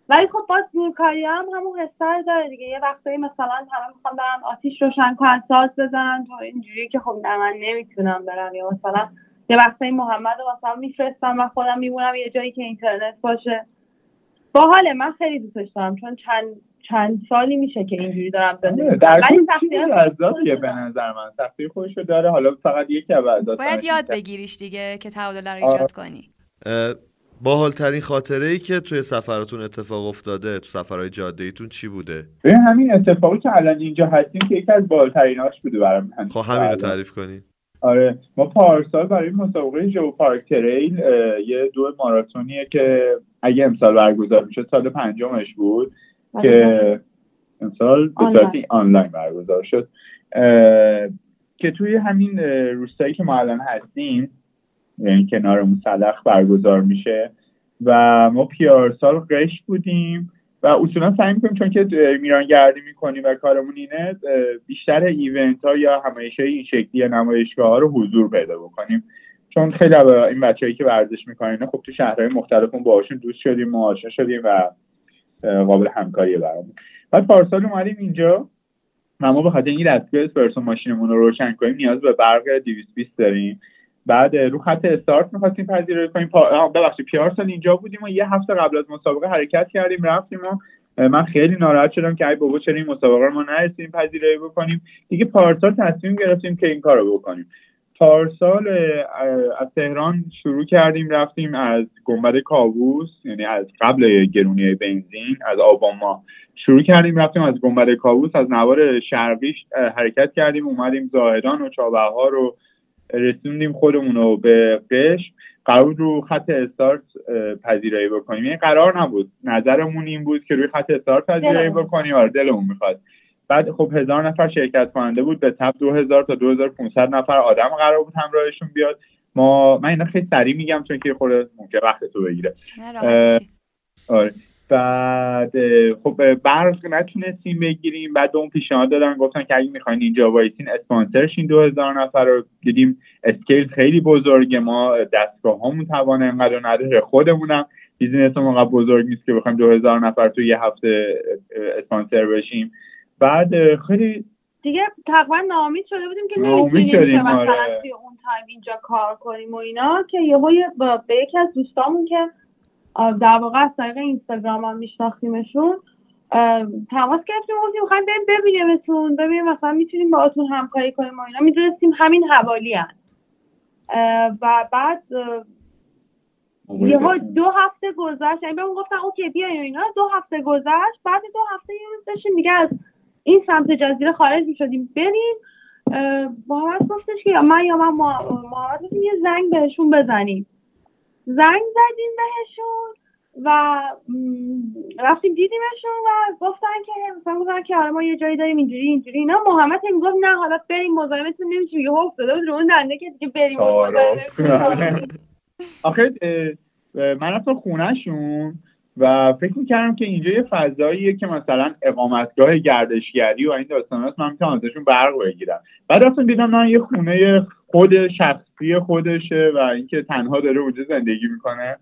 ولی خب باز دورکاری هم همون حسه رو داره دیگه یه وقتایی مثلا همه می‌خوان برن آتیش روشن کنن ساز بزنن تو اینجوری که خب نه من نمی‌تونم برم یا مثلا یه وقتایی محمد رو مثلا میفرستم و خودم میمونم یه جایی که اینترنت باشه باحاله من خیلی دوستش دارم چون چند چند سالی میشه که اینجوری دارم زندگی آره، می‌کنم. در ولی به نظر من سختی خودشو داره حالا فقط یکی از باید یاد. بگیریش دیگه که تعادل رو آره. ایجاد کنی باحالترین خاطره ای که توی سفراتون اتفاق افتاده تو سفرهای جاده ایتون چی بوده؟ ببین همین اتفاقی که الان اینجا هستیم که یکی از بالتریناش بوده برای من خب همین رو تعریف کنین. آره ما پارسال برای مسابقه جو پارک تریل یه دو ماراتونیه که اگه امسال برگزار می‌شد سال پنجمش بود که امسال به. صورت آنلاین برگزار شد. که توی همین روستایی که ما الان هستیم یعنی کنار اون برگزار میشه. و ما پیارسال قش بودیم و اصولا سعی می‌کنیم چون که اه، میرانگردی می‌کنیم و کارمون اینه بیشتر ایونت ها یا همایش های این شکلی یا نمایشگاه ها رو حضور پیدا بکنیم. چون خیلی از این بچههایی که ورزش می‌کنن خب تو شهرهای مختلفمون باهاشون دوست شدیم و شدیم و قابل همکاریه برامون. بعد پارسال اومدیم اینجا. و ما به خاطر این دستگاه اسپرسو ماشینمون رو روشن کنیم نیاز به برق 220 داریم. بعد رو خط استارت می‌خواستیم پذیرایی کنیم. پا... ببخشید پیارسال اینجا بودیم و یه هفته قبل از مسابقه حرکت کردیم رفتیم و من خیلی ناراحت شدم که ای بابا چرا این مسابقه رو ما نرسیدیم پذیرایی بکنیم. دیگه پارسال تصمیم گرفتیم که این کار رو بکنیم. پارسال از تهران شروع کردیم رفتیم از گنبد کاووس یعنی از قبل گرونی بنزین از آبان ماه شروع کردیم رفتیم از گنبد کاووس از نوار شرقیش حرکت کردیم اومدیم زاهدان و چابهار رو رسوندیم خودمون رو به قشم. قرار رو خط استارت پذیرایی بکنیم. یعنی قرار نبود. نظرمون این بود که روی خط استارت پذیرایی. بکنیم. آره دلمون می‌خواد بعد خب هزار نفر شرکت کننده بود. به تب دو هزار تا دو هزار پونصد نفر آدم قرار بود همراهشون بیاد. ما من اینا خیلی سریع میگم چون که خود ممکن وقت تو بگیره. آره. بعد خب برق نتونستیم بگیریم بعد اون پیشنهاد دادن گفتن که اگه می‌خواین اینجا وایسین اسپانسرشین دو هزار نفر رو دیدیم. scale خیلی بزرگه. ما دستگاه هامون توانه اینقدر نداره. خودمونم business اونقدر بزرگ نیست که بخوایم دو هزار نفر تو یه هفته اسپانسر بشیم. بعد خیلی دیگه تقریبا ناامید شده بودیم که نمی‌تونیم مثلا آره. توی اون time اینجا کار کنیم و اینا که یهو به یکی از دوستامون که در واقع از طریق اینستاگرام هم میشناختیمشون. تماس گرفتیم و گفتیم می‌خوایم بریم ببینیمتون. ببینیم مثلا می‌تونیم باهاتون همکاری کنیم و اینا. می‌دونستیم همین حوالی هست. و بعد یهو دو هفته گذشت. یعنی بهمون گفتن اوکی بیاین و اینا. دو هفته گذشت. بعد دو هفته یه روز داشتیم دیگه از این سمت جزیره خارج می‌شدیم. بریم اه، محمد گفتش که یا من یا من محمد گفتیم یه زنگ بهشون بزنیم. زنگ زدیم بهشون و رفتیم دیدیمشون و گفتن که مثلا گفتن که آره ما یه جایی داریم اینجوری اینجوری. اینا محمد هم گفت نه حالا بریم مزاحمتون نمیشه یه افتاده بود رو اون دنده که دیگه بریم. آخه من رفتم خونهشون و فکر می‌کردم که اینجا یه فضاییه که مثلا اقامتگاه گردشگری و این داستان هست من می‌تونم ازشون برق بگیرم. بعد رفتم دیدم نه یه خونه خود شخصی خودشه و اینکه تنها داره اونجا زندگی می‌کنه.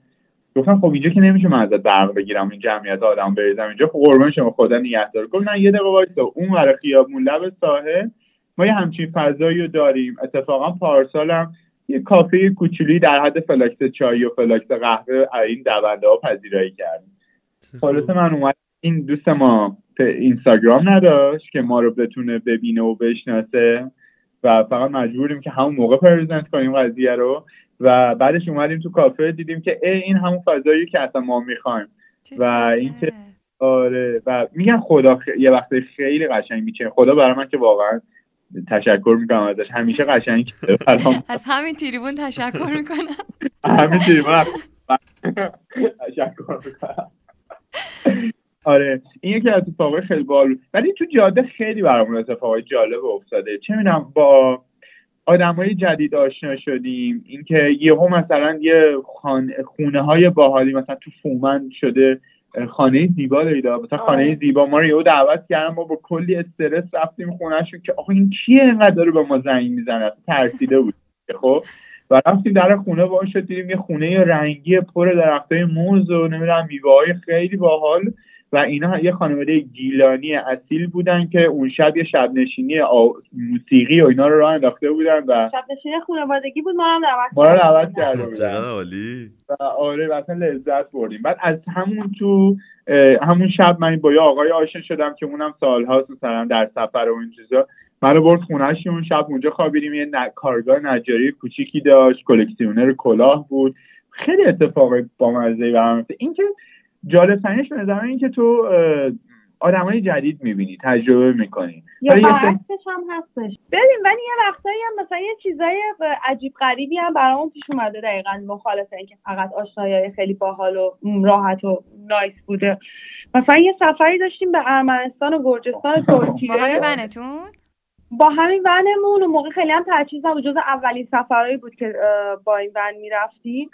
گفتم خب اینجا که نمیشه من ازت برق بگیرم این جمعیت آدم بریزم اینجا خب قربان شما خدا نگهدار. گفت نه یه دقیقه وایسا اون ور خیابون لب ساحل. ما یه همچین فضایی رو داریم. اتفاقا پارسالم یه کافه کوچولی در حد فلاکس چای و فلاکس قهوه این دونده ها پذیرایی کردیم. خلاصه من اومد این دوست ما اینستاگرام نداشت که ما رو بتونه ببینه و بشناسه. و فقط مجبوریم که همون موقع پرزنت کنیم قضیه رو. و بعدش اومدیم تو کافه دیدیم که ای این همون فضایی که اصلا ما می‌خوایم. و اینکه آره. و میگن خدا خ... یه وقت خیلی قشنگ میچه خدا برای من که واقعا تشکر می‌کنم ازش. همیشه قشنگ از همین تریبون تشکر می‌کنم. همین تریبون. تشکر می‌کنم. آره این یکی از اتفاقای خیلی بال ولی تو جاده خیلی برامون اتفاقای جالب افتاده. چه می‌دونم با های جدید آشنا شدیم. اینکه یهو مثلا یه خونه های باحالی مثلا تو فومن شده خانه زیبا دارید مثلا خانه زیبا ما رو یهو دعوت کردن ما با کلی استرس رفتیم خونهشون که آخه این کیه اینقدر داره به ما زنگ می‌زنه؟ ترسیده بود. خب و رفتیم در خونه با شد دیدیم یه خونه رنگی پر درختای موز و نمی‌دونم میوه های خیلی باحال. و اینا یه خانواده گیلانی اصیل بودن که اون شب یه شب نشینی موسیقی و اینا رو راه انداخته بودن و شب نشینی خانوادگی بود ما هم دعوت ما رو دعوت کرده بودن. عالی. و آره مثلا لذت بردیم. بعد از همون تو همون شب من با یه آقای آشنا شدم که اونم سالهاست مثلا در سفر و این چیزا. منو برد خونهش اون شب اونجا خوابیدیم یه کارگاه نجاری کوچیکی داشت کلکسیونر کلاه بود. خیلی اتفاق با مزه و اینکه جالب ترینش به نظر این که تو های جدید می‌بینی تجربه می‌کنی. یا برعکسش هم هستش. ببین ولی یه وقتایی هم مثلا یه چیزای عجیب غریبی هم برامون پیش اومده دقیقا مخالف اینکه فقط آشنایی خیلی باحال و راحت و نایس بوده. مثلا یه سفری داشتیم به ارمنستان و گرجستان ترکیه. با همین ونتون؟ با همین ونمون و موقع خیلی هم تجهیز نبود جز اولین سفرهایی بود که با این ون می‌رفتیم.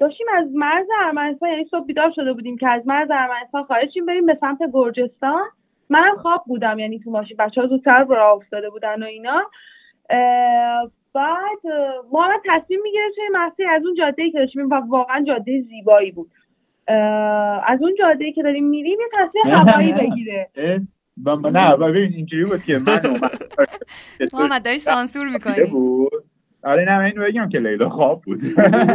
داشتیم از مرز ارمنستان یعنی صبح بیدار شده بودیم که از مرز ارمنستان خارج شیم بریم به سمت گرجستان. منم خواب بودم یعنی تو ماشین بچه ها زودتر راه افتاده بودن و اینا. بعد ما تصمیم می‌گرفتیم مسیر از اون جاده ای که داشتیم و واقعا جاده زیبایی بود. از اون جاده ای که داریم میریم یه تصمیم هوایی بگیره. نه ببین اینجوری بود که من محمد داری سانسور می‌کنی. آره نه من بگم که لیلا خواب بود.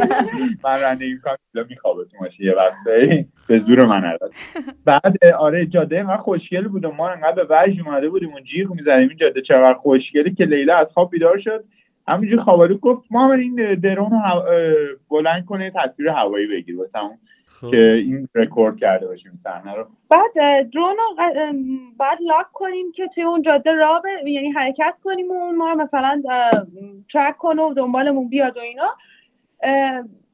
من رانندگی می‌کنم لیلا میخوابه تو ماشین یه وقتی به زور من البته بعد آره جاده انقدر خوشگل بود و ما انقدر به وجه اومده بودیم اون جیغ می‌زنیم این جاده چقدر خوشگلی که لیلا از خواب بیدار شد. همینجوری خوابالو گفت ما این درون رو بلند کنه تصویر هوایی بگیر واسه خب. که این رکورد کرده باشیم صحنه رو. بعد درون رو بعد لاک کنیم که توی اون جاده را یعنی حرکت کنیم و اون ما رو مثلا ترک کنه و دنبالمون بیاد و اینا.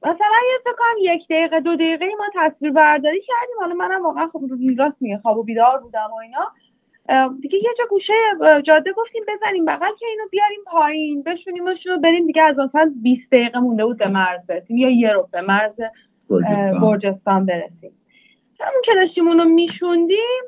مثلا یه فکرم یک دقیقه دو دقیقه ما تصویر برداری کردیم. حالا منم واقعا خب راست میگه خواب و بیدار بودم و اینا. دیگه یه جا گوشه جاده گفتیم بزنیم بغل که اینو بیاریم پایین بشونیمشون رو بریم دیگه از مثلا 20 دقیقه مونده بود به مرز برسیم یا یه رو به مرز گرجستان برسیم. همون که داشتیم اونو میشوندیم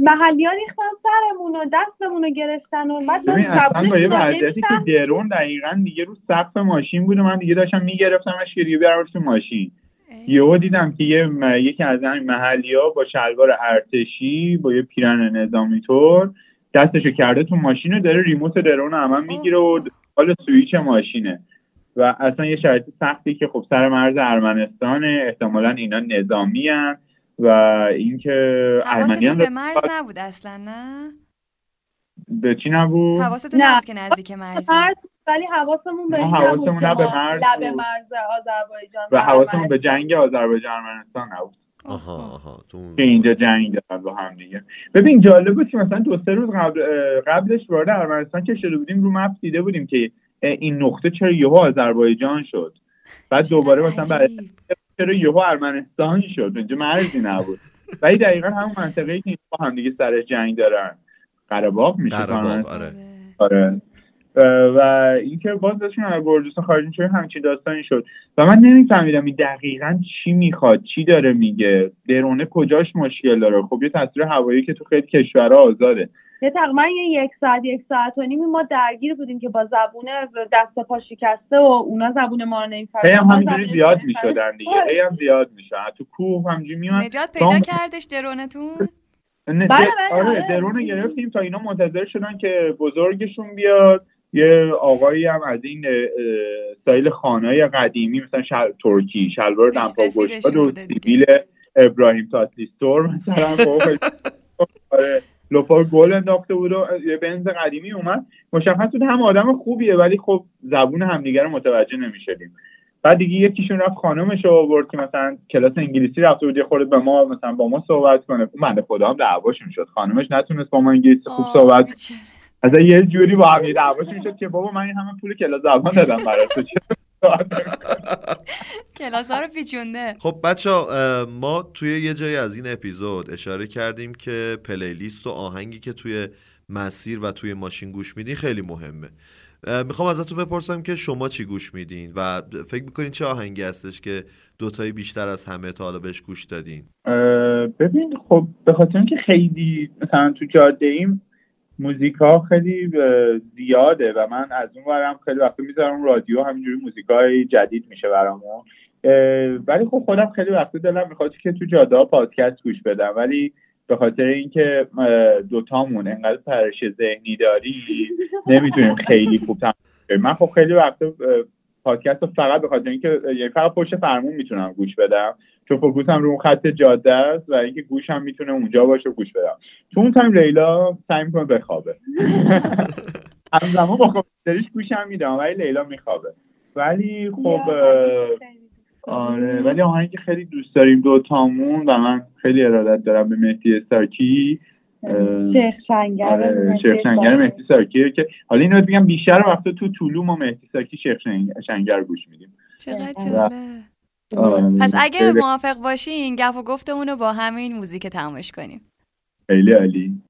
محلی ها ریختن سرمون و دستمون رو گرفتن و بعد اصلا با یه وضعیتی که درون دقیقا دیگه رو سقف ماشین بود و من دیگه داشتم میگرفتمش که دیگه تو ماشین. یهو دیدم که یه یکی از این محلی ها با شلوار ارتشی با یه پیرن نظامی طور دستشو کرده تو ماشین و داره ریموت درون هم می‌گیره و حال سویچ ماشینه. و اصلا یه شرایط سختی که خب سر مرز ارمنستانه احتمالا اینا نظامی هن و اینکه ارمنیان به مرز نبود اصلا نه؟ به چی نبود؟ حواستون نبود که نزدیک مرز ولی حواسمون به حواسمون نه به مرز لب مرز آذربایجان و حواسمون به جنگ آذربایجان ارمنستان نبود آها آها که اینجا جنگ دارن با هم دیگه. ببین جالب بود که مثلا دو سه روز قبل قبلش وارد ارمنستان که شده بودیم رو مپ دیده بودیم که این نقطه چرا یهو آذربایجان شد؟ بعد دوباره مثلا بعد چرا یهو ارمنستان شد؟ اونجا مرزی نبود. ولی دقیقا همون منطقه که با هم دیگه سر جنگ دارن. قرباق میشه قرباق آره. آره. و اینکه باز داشتیم از گرجستان خارج چه همچین داستانی شد. و من نمیفهمیدم این دقیقا چی می‌خواد چی داره میگه. درونه کجاش مشکل داره؟ خب یه تصویر هوایی که تو خیلی کشورها آزاده. یه تقریبا یه یک ساعت یک ساعت و نیمی ما درگیر بودیم که با زبون دست پا شکسته و اونا زبون ما رو نمی‌فهمن هی هم همینجوری زیاد می‌شدن دیگه. هی هم زیاد میشن تو کوه همجوری میمن نجات پیدا کردش درونتون؟ نه بله، آره آره. درون گرفتیم تا اینا منتظر شدن که بزرگشون بیاد. یه آقایی هم از این سایل خانه قدیمی مثلا شل... ترکی شلوار دمپا گشاد و سیبیل ابراهیم تاتلیستور مثلا خب، آره لپا گل انداخته بود و یه بنز قدیمی اومد. مشخص بود هم آدم خوبیه ولی خب زبون همدیگه رو متوجه نمی‌شدیم. بعد دیگه یکیشون رفت خانمش رو آورد که مثلا کلاس انگلیسی رفته بود یه خورده به ما مثلا با ما صحبت کنه. بنده خدا هم دعواشون شد. خانمش نتونست با ما انگلیسی خوب صحبت از یه جوری با هم یه دعواشون شد که بابا من این همه پول کلاس زبان دادم برات. تو؟ کلاس ها رو پیچونده. خب بچه ما توی یه جایی از این اپیزود اشاره کردیم که پلیلیست و آهنگی که توی مسیر و توی ماشین گوش میدین خیلی مهمه. می‌خوام ازتون بپرسم که شما چی گوش میدین و فکر می‌کنین چه آهنگی هستش که دوتایی بیشتر از همه تا حالا بهش گوش دادین؟ ببین خب به خاطر اینکه خیلی مثلا تو جاده ایم موزیک ها خیلی زیاده و من از اون ورم خیلی وقتا می‌ذارم رادیو همینجوری موزیک های جدید میشه برامون ولی خب خودم خیلی وقتا دلم می‌خواد که تو جاده ها پادکست گوش بدم ولی به خاطر اینکه دوتامون انقدر پرش ذهنی داری نمی‌تونیم خیلی خوب. من خب خیلی وقتا اه، پادکست رو فقط به خاطر اینکه یعنی فقط پشت فرمون می‌تونم گوش بدم. چون focus م رو اون خط جاده است و اینکه گوشم می‌تونه اونجا باشه و گوش بدم. تو اون time لیلا سعی می‌کنه بخوابه. همزمان با کامپیوترش گوشم میدم ولی لیلا میخوابه. ولی خب آره ولی آهنگی که خیلی دوست داریم دوتامون و من خیلی ارادت دارم به مهدی ساکی. شیخ شنگر آره شیخ شنگر مهدی ساکیه که حالا اینو بگم بیشتر وقتا تو طولو ما مهدی ساکی شیخ شنگ- شنگر گوش میدیم. چقدر جالب. آره، پس اگه موافق باشین گپ و گفتمون رو با همین موزیک تمامش کنیم. خیلی عالی.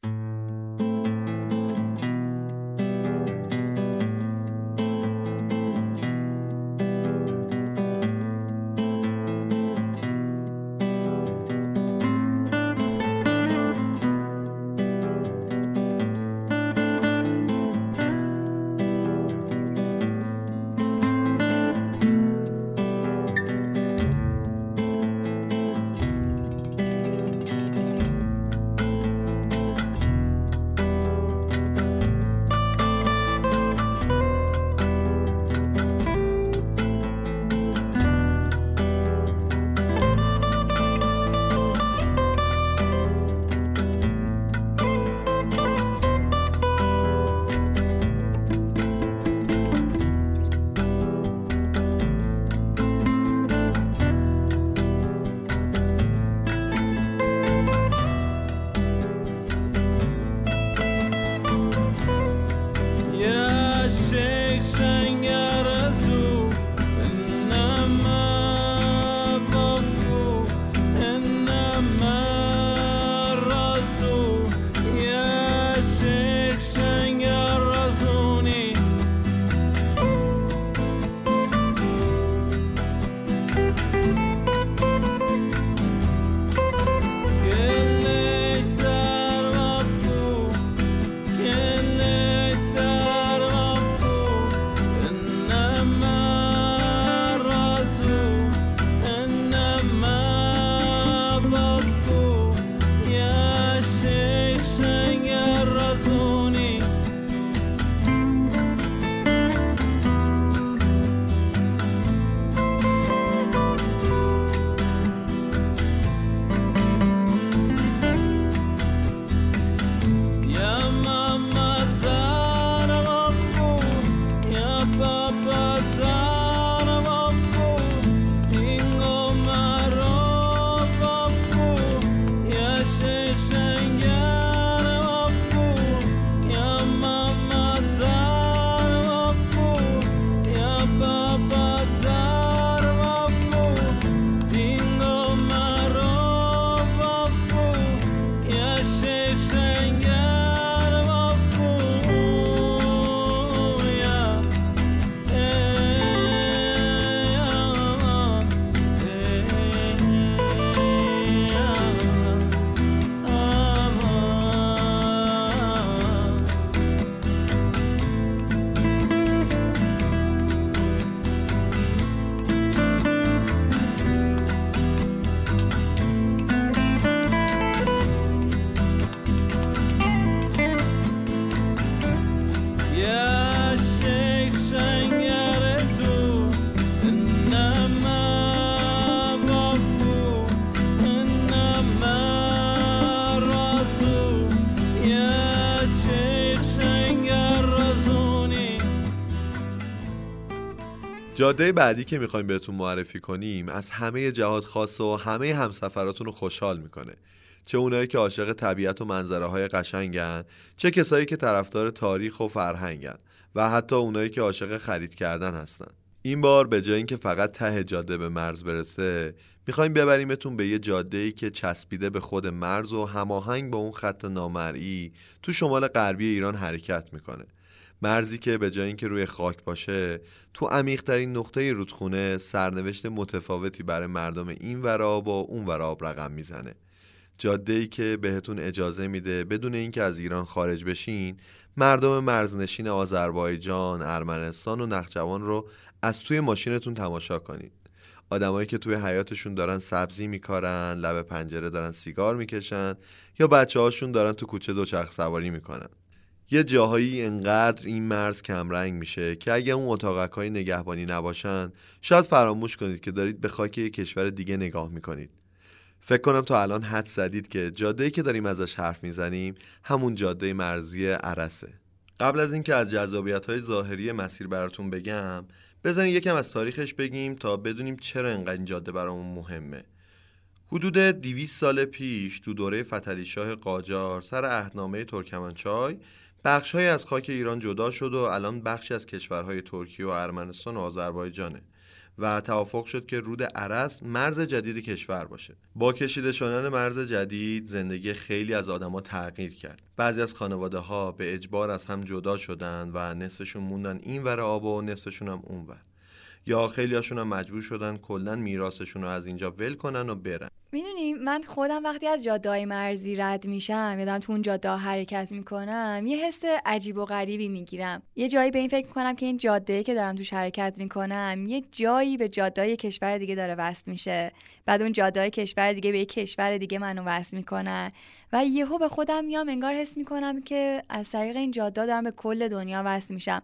جاده بعدی که می‌خوایم بهتون معرفی کنیم از همه جهات خاص و همه همسفراتون رو خوشحال می‌کنه. چه اونایی که عاشق طبیعت و منظره های قشنگن چه کسایی که طرفدار تاریخ و فرهنگن و حتی اونایی که عاشق خرید کردن هستن. این بار به جای اینکه فقط ته جاده به مرز برسه می‌خوایم ببریمتون به یه جاده ای که چسبیده به خود مرز و هماهنگ با اون خط نامرئی تو شمال غربی ایران حرکت می‌کنه. مرزی که به جای اینکه روی خاک باشه تو عمیقترین نقطه رودخونه سرنوشت متفاوتی برای مردم این ورا با اون ورا رقم می‌زنه. جاده ای که بهتون اجازه میده بدون اینکه از ایران خارج بشین مردم مرزنشین آذربایجان، ارمنستان و نخجوان رو از توی ماشینتون تماشا کنید. آدمایی که توی حیاتشون دارن سبزی میکارن لب پنجره دارن سیگار می‌کشن یا بچه هاشون دارن تو کوچه دوچرخ سواری می‌کنن. یه جاهایی انقدر این مرز کمرنگ میشه که اگه اون اتاقک های نگهبانی نباشن شاید فراموش کنید که دارید به خاک یه کشور دیگه نگاه می‌کنید. فکر کنم تا الان حد زدید که جاده‌ای که داریم ازش حرف می‌زنیم همون جاده مرزی عرسه. قبل از اینکه از جذابیت های ظاهری مسیر براتون بگم بزنید یکم از تاریخش بگیم تا بدونیم چرا انقدر این جاده برامون مهمه. حدود 200 سال پیش تو دوره فتلی شاه قاجار سر عهدنامه ترکمنچای بخشهایی از خاک ایران جدا شد و الان بخشی از کشورهای ترکیه و ارمنستان و آذربایجانه و توافق شد که رود عرس مرز جدید کشور باشه. با کشیده شدن مرز جدید زندگی خیلی از آدما تغییر کرد. بعضی از خانواده ها به اجبار از هم جدا شدن و نصفشون موندن این ور آب و نصفشون هم اون ور یا خیلی هاشون هم مجبور شدن کلا میراثشون رو از اینجا ول کنن و برن. می‌دونی من خودم وقتی از جادههای مرزی رد میشم یادم تو اون جاده حرکت می‌کنم یه حس عجیب و غریبی می‌گیرم. یه جایی به این فکر می‌کنم که این جاده که دارم توش حرکت می‌کنم یه جایی به جاده کشور دیگه داره وصل میشه. بعد اون جاده کشور دیگه به یه کشور دیگه منو وصل می‌کنن. و یهو به خودم میام انگار حس می‌کنم که از طریق این جاده دارم به کل دنیا وصل میشم.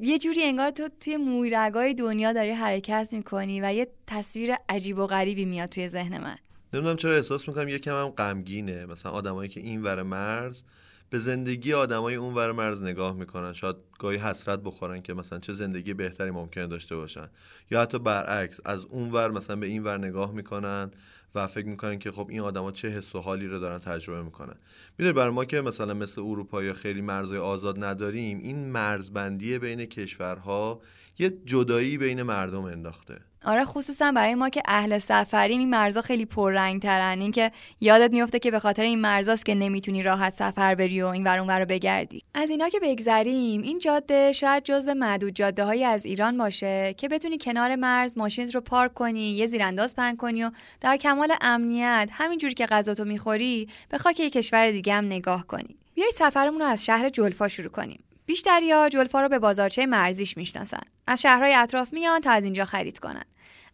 یه جوری انگار تو توی مویرگای دنیا داری حرکت می‌کنی و یه تصویر عجیب و غریبی میاد توی ذهن من. نمی‌دونم چرا احساس می‌کنم یکم هم غمگینه. مثلا آدمایی که این ور مرز به زندگی آدمای اون ور مرز نگاه می‌کنن. شاید گاهی حسرت بخورن که مثلا چه زندگی بهتری ممکنه داشته باشن. یا حتی برعکس از اون ور مثلا به این ور نگاه می‌کنن. و فکر می‌کنن که خب این آدما چه حس و حالی رو دارن تجربه می‌کنن. می‌دونی برای ما که مثلا مثل اروپا یا خیلی مرزهای آزاد نداریم این مرزبندی بین کشورها یه جدایی بین مردم انداخته. آره خصوصا برای ما که اهل سفریم این مرزا خیلی پررنگ ترن این که یادت میفته که به خاطر این مرزاست که نمی‌تونی راحت سفر بری و این ور رو بگردی. از اینا که بگذریم این جاده شاید جزو معدود جاده های از ایران باشه که بتونی کنار مرز ماشین رو پارک کنی یه زیرانداز پهن کنی و در کمال امنیت همینجوری که غذاتو می‌خوری به خاک یه کشور دیگه هم نگاه کنی. بیایید سفرمون رو از شهر جلفا شروع کنیم. بیشتریا جلفا رو به بازارچه مرزیش می‌شناسن. از شهرهای اطراف میان تا از اینجا خرید کنن.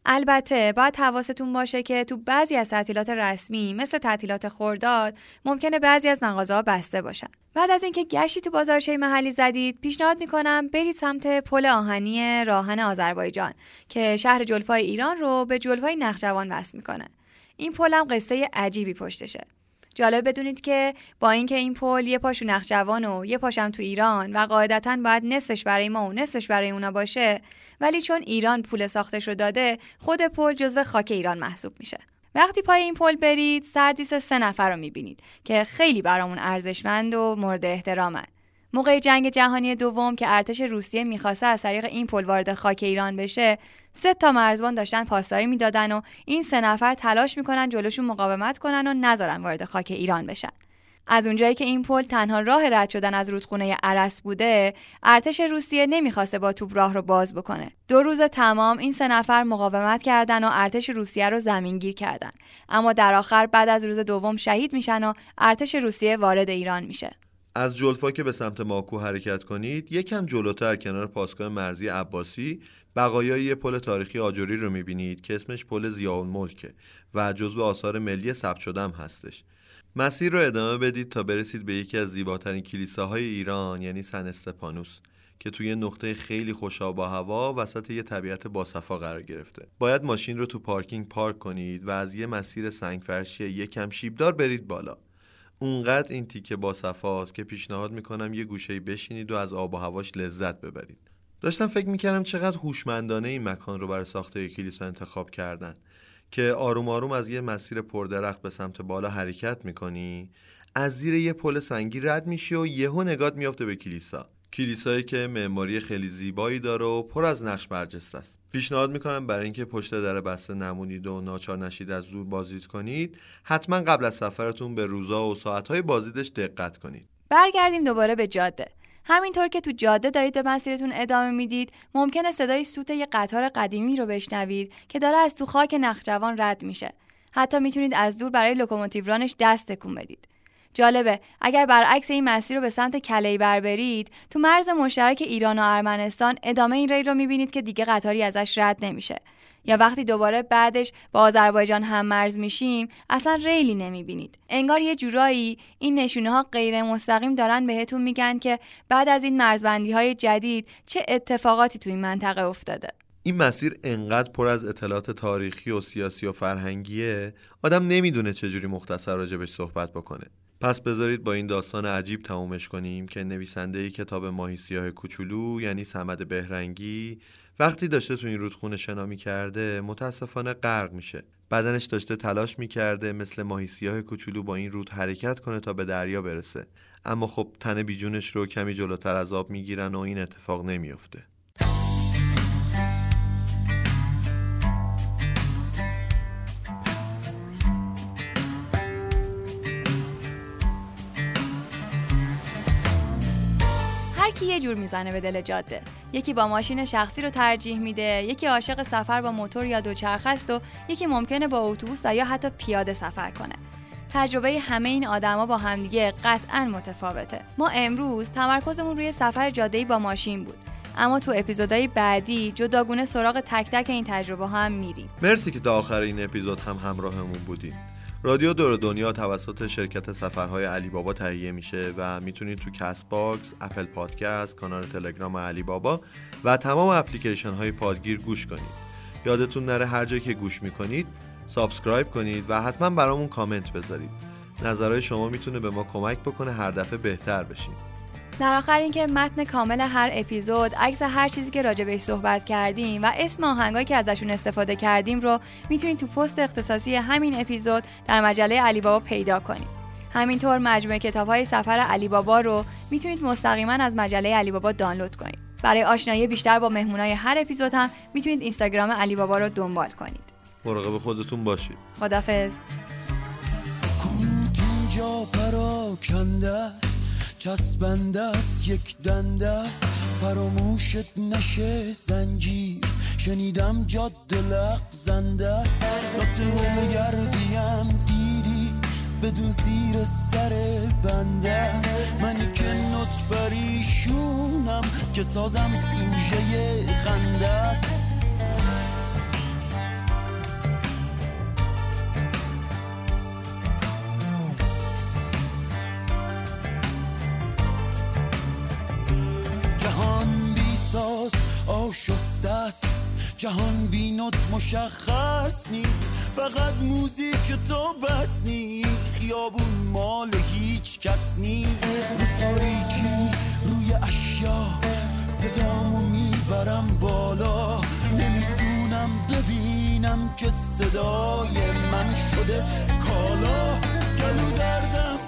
البته باید حواستون باشه که تو بعضی از تعطیلات رسمی مثل تعطیلات خورداد ممکنه بعضی از مغازه ها بسته باشن. بعد از اینکه گشتی تو بازارچه محلی زدید پیشنهاد می‌کنم برید سمت پل آهنی راهن آذربایجان که شهر جلفای ایران رو به جلفای نخجوان وصل می‌کنه. این پل هم قصه عجیبی پشتشه. جالب بدونید که با اینکه این پل یه پاشو نخجوان و یه پاشم تو ایران و قاعدتا باید نصفش برای ما و نصفش برای اونا باشه ولی چون ایران پول ساختش رو داده خود پل جزو خاک ایران محسوب میشه. وقتی پای این پل برید سردیس سه نفر رو می‌بینید که خیلی برامون ارزشمند و مورد احترامن. موقع جنگ جهانی دوم که ارتش روسیه می‌خواسته از طریق این پل وارد خاک ایران بشه سه تا مرزبان داشتن پاسداری می‌دادن و این سه نفر تلاش می‌کنن جلوشون مقاومت کنن و نذارن وارد خاک ایران بشن. از اونجایی که این پل تنها راه رد شدن از رودخونه عرس بوده ارتش روسیه نمی‌خواسته با توپ راه رو باز بکنه. دو روز تمام این سه نفر مقاومت کردن و ارتش روسیه رو زمینگیر کردن. اما در آخر بعد از روز دوم شهید میشن و ارتش روسیه وارد ایران میشه. از جلفا که به سمت ماکو حرکت کنید یکم جلوتر کنار پاسگاه مرزی عباسی بقایای یه پل تاریخی آجوری رو می‌بینید که اسمش پل زیاون ملکه و جزو آثار ملی ثبت شده هم هستش. مسیر رو ادامه بدید تا برسید به یکی از زیباترین کلیساهای ایران یعنی سن استپانوس که توی نقطه خیلی خوشا با هوا وسط یه طبیعت باصفا قرار گرفته. باید ماشین رو تو پارکینگ پارک کنید و از یه مسیر سنگفرشی یکم شیبدار برید بالا. اونقدر این تیکه با صفاست که پیشنهاد می‌کنم یه گوشه بشینید و از آب و هواش لذت ببرید. داشتم فکر می‌کردم چقدر هوشمندانه این مکان رو برای ساخته کلیسا انتخاب کردن. که آروم آروم از یه مسیر پردرخت به سمت بالا حرکت می‌کنی از زیر یه پل سنگی رد میشی و یهو نگات میافته به کلیسا. کلیسایی که معماری خیلی زیبایی داره و پر از نقش برجسته است. پیشنهاد می‌کنم برای اینکه پشت در بسته نمونید و ناچار نشید از دور بازدید کنید حتما قبل از سفرتون به روزا و ساعتهای بازدیدش دقت کنید. برگردیم دوباره به جاده. همینطور که تو جاده دارید به مسیرتون ادامه می‌دید ممکنه صدای سوت یه قطار قدیمی رو بشنوید که داره از تو خاک نخجوان رد میشه. حتی می‌تونید از دور برای لوکوموتیو رانش دست تکون بدید. جالبه. اگر برعکس این مسیر رو به سمت کلیبر برید تو مرز مشترک ایران و ارمنستان ادامه این ری رو می‌بینید که دیگه قطاری ازش رد نمیشه. یا وقتی دوباره بعدش با آذربایجان هم مرز میشیم اصلا ریلی نمی‌بینید. انگار یه جورایی این نشونه ها غیر مستقیم دارن بهتون میگن که بعد از این مرزبندی های جدید چه اتفاقاتی تو این منطقه افتاده. این مسیر انقدر پر از اطلاعات تاریخی و سیاسی و فرهنگیه آدم نمی‌دونه چجوری مختصر راجبش صحبت بکنه. پس بذارید با این داستان عجیب تمومش کنیم که نویسنده کتاب ماهی سیاه کوچولو یعنی سمد بهرنگی وقتی داشته تو این رودخونه شنا کرده متاسفانه غرق میشه. بدنش داشته تلاش می‌کرده مثل ماهی سیاه کوچولو با این رود حرکت کنه تا به دریا برسه. اما خب تن بیجونش رو کمی جلوتر از آب می‌گیرن و این اتفاق نمیافته. کی یه جور می‌زنه به دل جاده. یکی با ماشین شخصی رو ترجیح میده یکی عاشق سفر با موتور یا دوچرخه است و یکی ممکنه با اتوبوس و یا حتی پیاده سفر کنه. تجربه همه این آدما با همدیگه قطعا متفاوته. ما امروز تمرکزمون روی سفر جاده‌ای با ماشین بود. اما تو اپیزودهای بعدی جداگونه سراغ تک تک این تجربه‌ها هم میریم. مرسی که تا آخر این اپیزود هم همراهمون بودیم رادیو دور دنیا توسط شرکت سفرهای علی بابا تهیه میشه و می‌تونید تو کست باکس، اپل پادکست، کانال تلگرام علی بابا و تمام اپلیکیشن های پادگیر گوش کنید. یادتون نره هر جایی که گوش می‌کنید subscribe کنید و حتما برامون کامنت بذارید. نظرهای شما می‌تونه به ما کمک بکنه هر دفعه بهتر بشیم. در آخر اینکه متن کامل هر اپیزود عکس هر چیزی که راجع بهش صحبت کردیم و اسم آهنگایی که ازشون استفاده کردیم رو می‌تونید تو پست اختصاصی همین اپیزود در مجله علی بابا پیدا کنید. همینطور مجموعه کتاب های سفر علی بابا رو می‌تونید مستقیما از مجله علی بابا دانلود کنید. برای آشنایی بیشتر با مهمونای هر اپیزود هم می‌تونید اینستاگرام علی بابا رو دنبال کنید. مراقب خودتون باشید. خدافظ چسبنده است یک دنده است فراموشت نشه زنجیر. شنیدم جاده لغزنده است ناته گردیم دیدی بدون زیر سر بنده منی که نوت بریشونم که سازم سوژه خنده است آشفته است. جهان بینات مشخص نی فقط موزیک تو بس نی خیابون مال هیچ کس نی رو تاریکی روی اشیا صدامو می‌برم بالا. نمی‌تونم ببینم که صدای من شده کالا. گلو دردم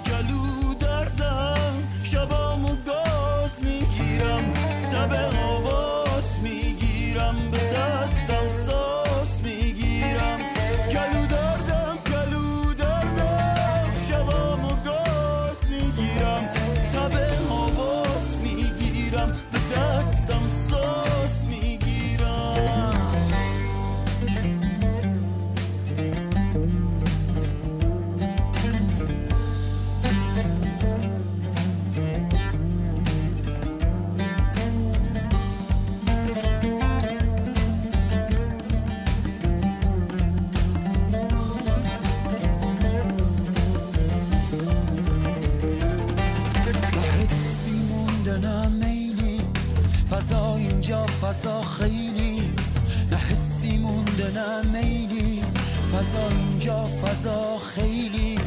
فضا خیلی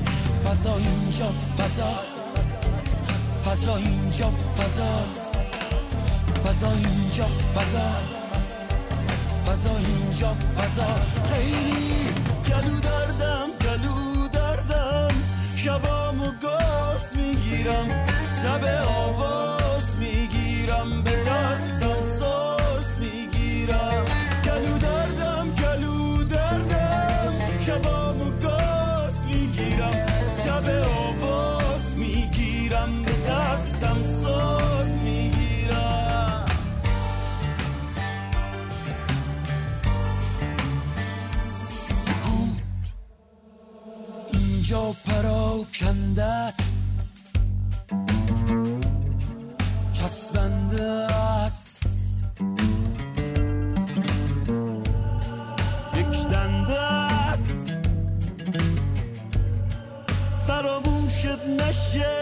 فضا اینجا فضا فضا اینجا فضا فضا اینجا فضا فضا اینجا فضا. خیلی گلو دردم گلو دردم شبامو گاز می‌گیرم شب آواز می‌گیرم به پراکنده است چسبنده است یک دنده است فراموشت نشه